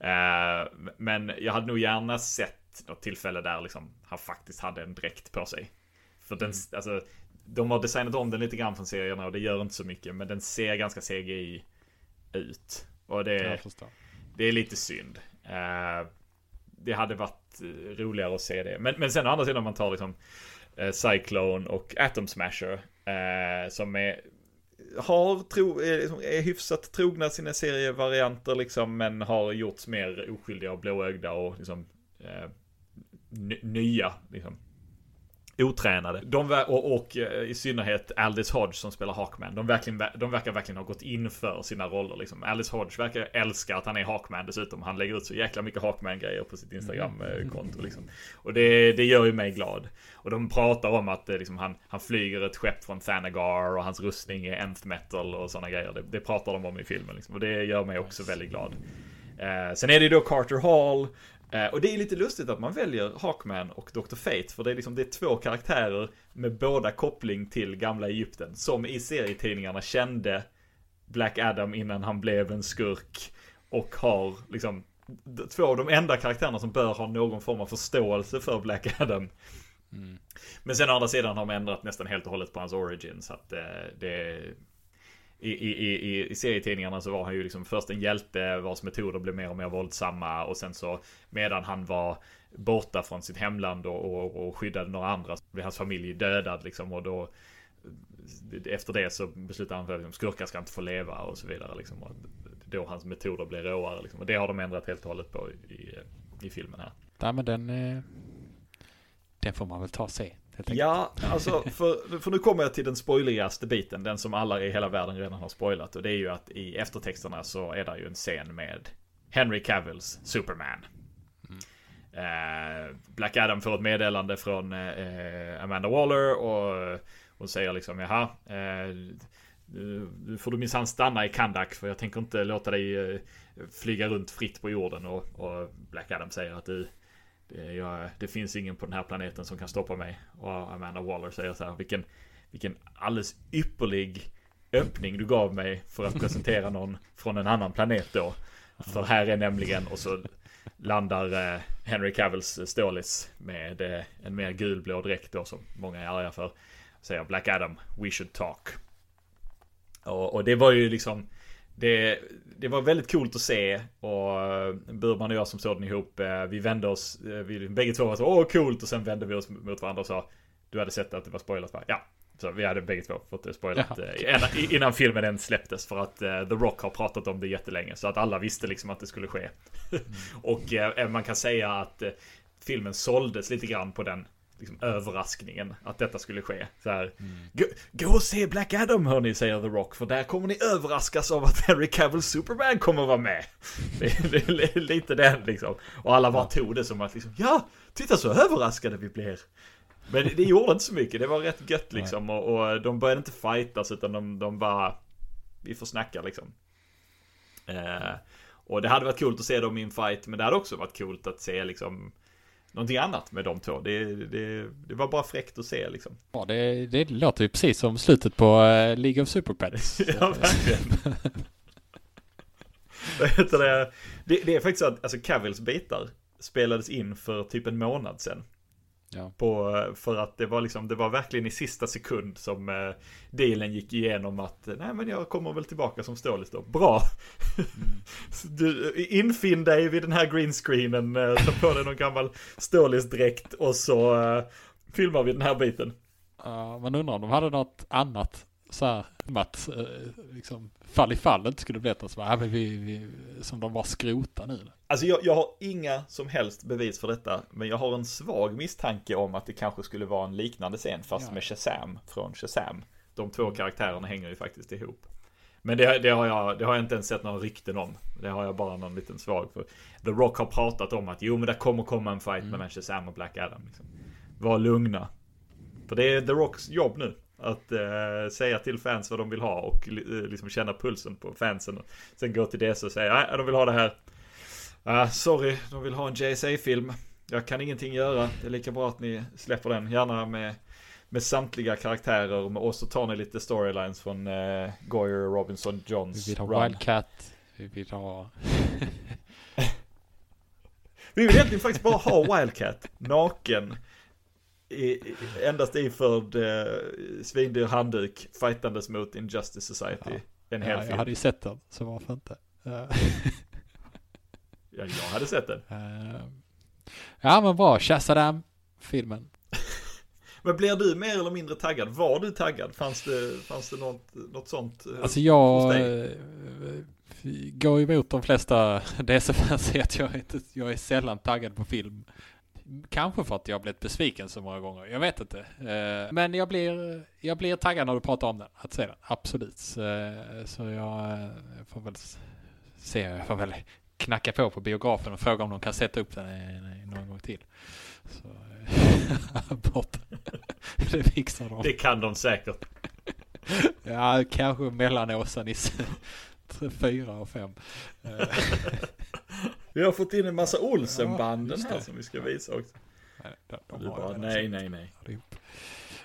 Uh, men jag hade nog gärna sett något tillfälle där liksom han faktiskt hade en dräkt på sig. För den, mm. alltså, de har designat om den lite grann från serierna och det gör inte så mycket. Men den ser ganska CGI ut. Och det, det är lite synd. Uh, det hade varit eh, roligare att se det. Men, men sen å andra sidan om man tar liksom eh, Eh, Cyclone och Atom Smasher. Eh, som är har tro, är, liksom, är hyfsat trogna sina serievarianter liksom. Men har gjorts mer oskyldiga och blåögda och liksom eh, nya. Liksom otränade. De, och, och eh, i synnerhet Aldis Hodge som spelar Hawkman. De, verkligen, de verkar verkligen ha gått in för sina roller. Liksom. Aldis Hodge verkar älska att han är Hawkman dessutom. Han lägger ut så jäkla mycket Hawkman-grejer på sitt Instagram-konto. Liksom. Och det, det gör ju mig glad. Och de pratar om att eh, liksom, han, han flyger ett skepp från Thanagar och hans rustning är nth metal och sådana grejer. Det, det pratar de om i filmen. Liksom. Och det gör mig också väldigt glad. Eh, sen är det ju då Carter Hall och det är lite lustigt att man väljer Hawkman och Dr. Fate, för det är liksom det är två karaktärer med båda koppling till gamla Egypten, som i serietidningarna kände Black Adam innan han blev en skurk och har liksom två av de enda karaktärerna som bör ha någon form av förståelse för Black Adam. Mm. Men sen å andra sidan har man ändrat nästan helt och hållet på hans origin, så att eh, det i, i, i, i serietidningarna så var han ju liksom först en hjälte vars metoder blev mer och mer våldsamma och sen så medan han var borta från sitt hemland och, och, och skyddade några andra så blev hans familj dödad liksom och då efter det så beslutade han för att liksom, skurkar ska inte få leva och så vidare liksom. Och då hans metoder blev råare liksom. Och det har de ändrat helt och hållet på i, i filmen här. Nej men den, eh, den får man väl ta och se. Ja, alltså för, för nu kommer jag till den spoiligaste biten. Den som alla i hela världen redan har spoilat. Och det är ju att i eftertexterna så är det ju en scen med Henry Cavills Superman. Mm. Eh, Black Adam får ett meddelande från eh, Amanda Waller och hon säger liksom jaha. Eh, nu får du minsann stanna i Kandak för jag tänker inte låta dig eh, flyga runt fritt på jorden. Och, och Black Adam säger att du det, jag, det, finns ingen på den här planeten som kan stoppa mig. Och Amanda Waller säger så här, vilken, vilken alldeles ypperlig öppning du gav mig för att presentera någon från en annan planet då. För här är nämligen, och så landar eh, Henry Cavills eh, stålis med eh, en mer gulblå dräkt då som många är arga för. Säger Black Adam, we should talk. Och, och det var ju liksom det, det var väldigt coolt att se och eh, Burman och jag som såg den ihop, eh, vi vände oss, eh, vi bägge två var så åh coolt och sen vände vi oss mot varandra och sa du hade sett att det var spoilat va? Ja. Så vi hade bägge två fått det spoilat ja. innan filmen ens släpptes för att The Rock har pratat om det jättelänge så att alla visste liksom att det skulle ske. Mm. och man kan säga att filmen såldes lite grann på den liksom, överraskningen att detta skulle ske. Så här, mm. gå, och se Black Adam hörni, säger The Rock, för där kommer ni överraskas av att Henry Cavill Superman kommer vara med. Det, det, det, lite den liksom. Och alla bara tog det som att liksom, ja, titta så överraskade vi blir. Men det, det gjorde inte så mycket, det var rätt gött liksom. Och, och, de började inte fightas utan de, de bara, vi får snacka liksom. Eh, och det hade varit coolt att se dem i en fight, men det hade också varit coolt att se liksom någonting annat med de två. Det, det, det var bara fräckt att se liksom. Ja, det, det låter ju precis som slutet på uh, League of Super Pets. ja, verkligen. det, det, det är faktiskt så att alltså, Cavills bitar spelades in för typ en månad sedan. Ja. På, för att det var liksom, det var verkligen i sista sekund som eh, dealen gick igenom att nej men jag kommer väl tillbaka som Stålis då. Bra! Mm. du, infinn dig vid den här greenscreenen, eh, ta på dig någon gammal Stålis-dräkt och så eh, filmar vi den här biten. Ja, man undrar om de hade något annat så här att eh, liksom fall i fall inte skulle bli något som, ja, men vi, vi, som de bara skrotar nu. Alltså jag, jag har inga som helst bevis för detta, men jag har en svag misstanke om att det kanske skulle vara en liknande scen, fast Ja. med Shazam från Shazam. De två karaktärerna hänger ju faktiskt ihop. Men det, det, har jag, det har jag inte ens sett några rykten om. Det har jag bara någon liten svag för. The Rock har pratat om att jo men det kommer komma en fight mellan Shazam och Black Adam. Liksom. Var lugna. För det är The Rocks jobb nu. Att eh, säga till fans vad de vill ha och eh, liksom känna pulsen på fansen. Sen gå till DC och säga nej de vill ha det här. Ah, sorry, de vill ha en JSA-film. Jag kan ingenting göra. Det är lika bra att ni släpper den. Gärna med, med samtliga karaktärer. Och så tar ni lite storylines från eh, Goyer, Robinson, Vi Johns vill ha run. Wildcat, vi vill ha... Vi vill egentligen faktiskt bara ha Wildcat. Naken. I, endast iförd eh, svindyr handduk. Fightandes mot Injustice Society. Ja. En hel Ja, jag film. hade ju sett den, så varför inte? Eh, Ja, jag hade sett den. eh, ja men bra, Shazam-filmen. Men blir du mer eller mindre taggad? Var du taggad? Fanns det, fanns det något, något sånt? eh, Alltså jag går emot de flesta DC-fans att jag, inte, jag är sällan taggad på film. Kanske för att jag blivit besviken så många gånger. Jag vet inte. Eh, Men jag blir, jag blir taggad när du pratar om den. Att se den. Absolut. Så jag eh, får väl se. Jag får väl knacka på på biografen och fråga om de kan sätta upp den någon gång till. Så eh, bort. Det fixar de. Det kan de säkert. Ja, kanske mellan Åsa-Nisse. Fyra och fem. Vi har fått in en massa Olsenbanden just här som vi ska visa också. nej, de- de Du bara, nej, nej, nej.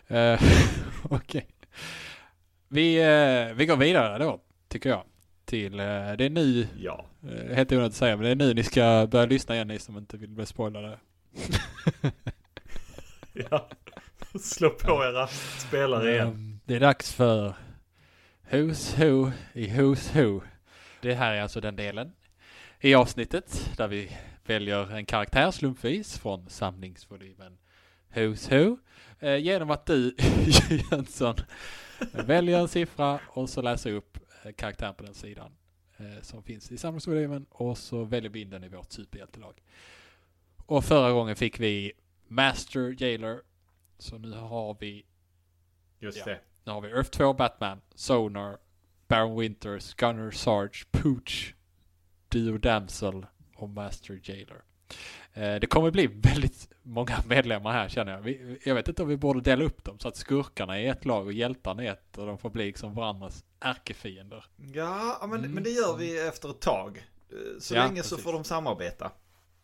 Eh, Okej. Vi, eh, vi går vidare då, tycker jag. Till, eh, det är nu, Ja. uh, helt onödigt att säga, men det är nu ni ska börja lyssna igen, ni som inte vill bli spoilade. ja. Slå på era spelare igen. Ehm, Det är dags för Who's Who i Who's Who. Det här är alltså den delen i avsnittet där vi väljer en karaktär slumpvis från samlingsvolymen Who's Who. Eh, genom att du, Jönsson, väljer en siffra och så läser upp eh, karaktären på den sidan eh, som finns i samlingsvolymen och så väljer vi in den i vårt superhjältelag. Och förra gången fick vi Master Jailer. Så nu har vi Just ja. det. nu har vi Earth 2 Batman, Sonar, Baron Winters, Gunner Sarge, Pooch, Dio Damsel och Master Jailer. Eh, det kommer bli väldigt många medlemmar här känner jag. Jag vet inte om vi borde dela upp dem så att skurkarna är ett lag och hjältarna är ett och de får bli liksom varandras ärkefiender. Ja, men, Mm. men det gör vi efter ett tag. Eh, Så Ja, länge så precis. får de samarbeta.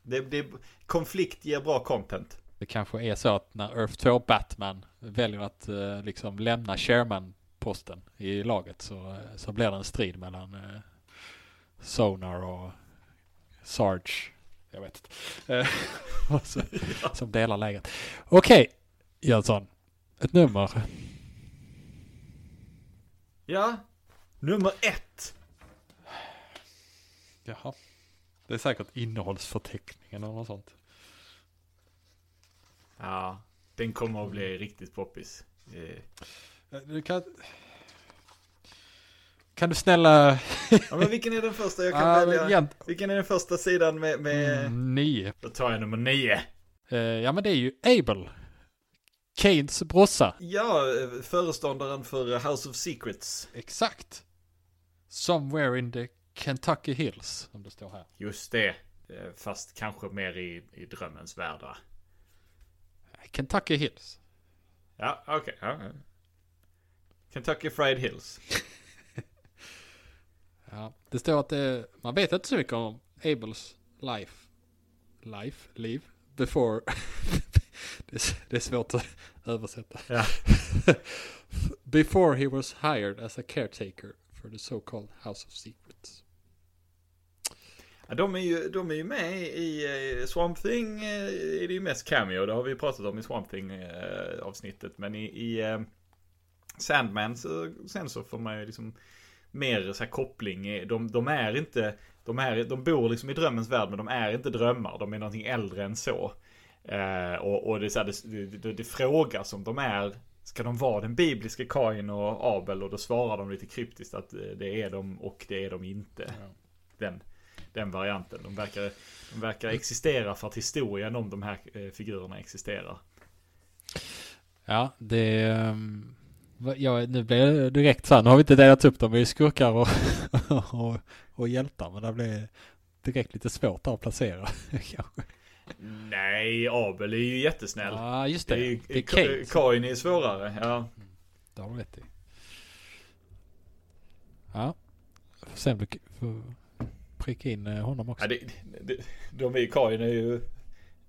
Det, det, konflikt ger bra content. Det kanske är så att när Earth 2 Batman väljer att eh, liksom lämna chairman-posten i laget så, så blir det en strid mellan Sonar och Sarge. Jag vet inte. Eh, så, som delar läget. Okej, Jönsson. Ett nummer. Ja, nummer ett. Jaha. Det är säkert innehållsförteckningen eller något sånt. Ja, den kommer att bli riktigt poppis. Eh, Eh, Du kan... Kan du snälla... Ja, men vilken är den första jag kan Ah, välja? igen. Vilken är den första sidan med... med... Mm, nio. Då tar jag nummer nio. Eh, ja men det är ju Abel. Keynes brorsa. Ja, eh, föreståndaren för House of Secrets. Exakt. Somewhere in the Kentucky Hills. Som det står här. Just det. Eh, Fast kanske mer i, i drömmens värld va? Kentucky Hills. Ja, okej. Ja. Kentucky Fried Hills. Ja. Det står att det, man vet inte så mycket om Abels life. Life? Liv? Before. det, är, det är svårt att översätta. Ja. Before he was hired as a caretaker for the so-called House of Secrets. Ja, de, är ju, de är ju med i eh, Swamp Thing. eh, är det ju mest cameo. Det har vi pratat om i Swamp Thing eh, avsnittet. Men i, i eh, Sandman så, sen så får man ju liksom mer så här koppling. De, de är inte, de, är, de bor liksom i drömmens värld men de är inte drömmar. De är någonting äldre än så. Eh, och, och det, så här, det, det, det frågas om de är Ska de vara den bibliska Kain och Abel? Och då svarar de lite kryptiskt att eh, det är de och det är de inte. Ja. Den, den varianten. De verkar, de verkar existera för att historien om de här eh, figurerna existerar. Ja, det... va- Ja, nu blir det direkt så här. Nu har vi inte delat upp dem i skurkar och, och, och hjältar. Men det blir direkt lite svårt att placera. kanske. Nej, Abel är ju jättesnäll. Ja, just det det. är, ju- Det är Kate. Kain är svårare. Ja. Det har du rätt i. Ja. Får se om du k- får pricka in eh, honom också. Ja, det, det, de är, Kain är ju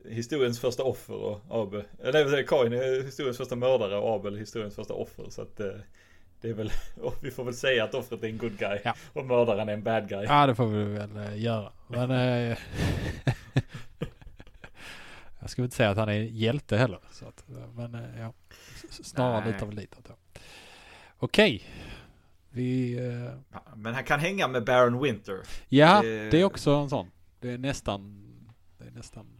historiens första offer och Abel. Eller nej, Kain är historiens första mördare och Abel är historiens första offer. Så att eh, det är väl, och vi får väl säga att offret är en good guy. Ja. Och mördaren är en bad guy. Ja, det får vi väl eh, göra. Men... eh, jag väl inte säga att han är hjälte heller. Så att, eh, men eh, ja. Snarare Nej. väl ditåt då. Okej. Vi... eh, Ja, Men han kan hänga med Baron Winter. Ja, Det- det är också en sån. Det är nästan... Det är nästan...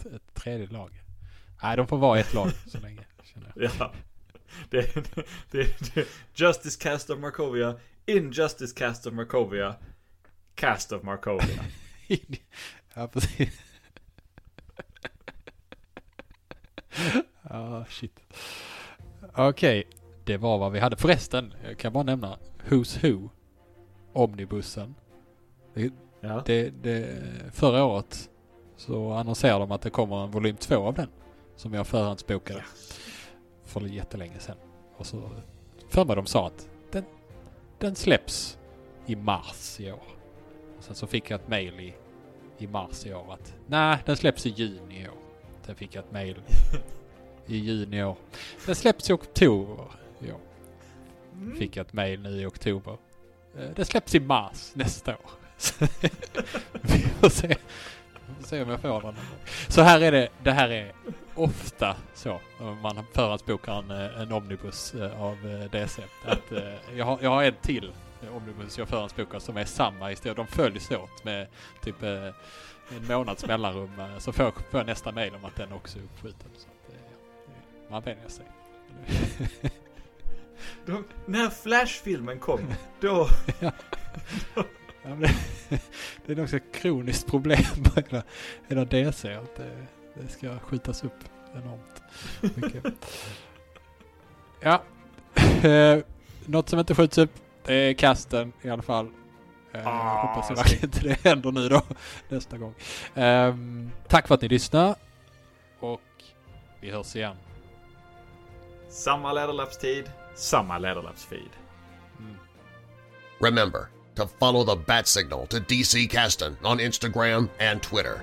Ett, ett tredje lag. Nej, de får vara ett lag så länge. Känner jag. Ja. Det, det, det, Justice Cast of Markovia. Injustice Cast of Markovia. Cast of Markovia. ja, precis. Ja, shit. Okej, det var vad vi hade. Förresten, jag kan bara nämna Who's Who. Omnibussen. Det, Ja. det, det, förra året så annonserade de att det kommer en volym två av den. Som jag förhandsbokade för jättelänge sedan. Och så för mig de sa att den, den släpps i mars i år. Och sen så fick jag ett mail i, i mars i år att nej, den släpps i juni i år. Sen fick jag ett mail i juni i år. Den släpps i oktober i år. Fick jag ett mail nu i oktober. Eh, Det släpps i mars nästa år. Vi får se. Får se om jag får den. Så här är det. Det här är ofta så. Man förhandsbokar en, eh, en omnibus eh, av eh, DC. Att, jag, har, jag har en till omnibus jag förhandsbokar som är samma historia. De följs åt med typ en månads mellanrum. Så får jag, får jag nästa mail om att den också är uppskjuten. Så att, man vänjer sig. De, när Flash-filmen kom, då... Ja, men det, det är nog så kroniskt problem på hela, hela DC att det, det ska skjutas upp enormt mycket. Ja, eh, något som inte skjuts upp det är kasten i alla fall. Eh, Ah, hoppas jag verkligen inte det händer nu då nästa gång. Ehm, tack för att ni lyssnar och vi hörs igen. Samma Leatherlaps-tid, samma Leatherlaps-feed. Mm. Remember to follow the bat signal to DC Caston on Instagram and Twitter.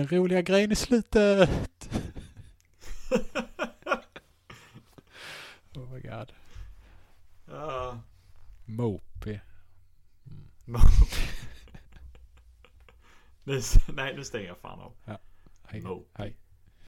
Den roliga grejen i slutet. oh my god. Ja. Mopey. nu, nej, nu stänger jag fan av. Hej. Mope. Hej.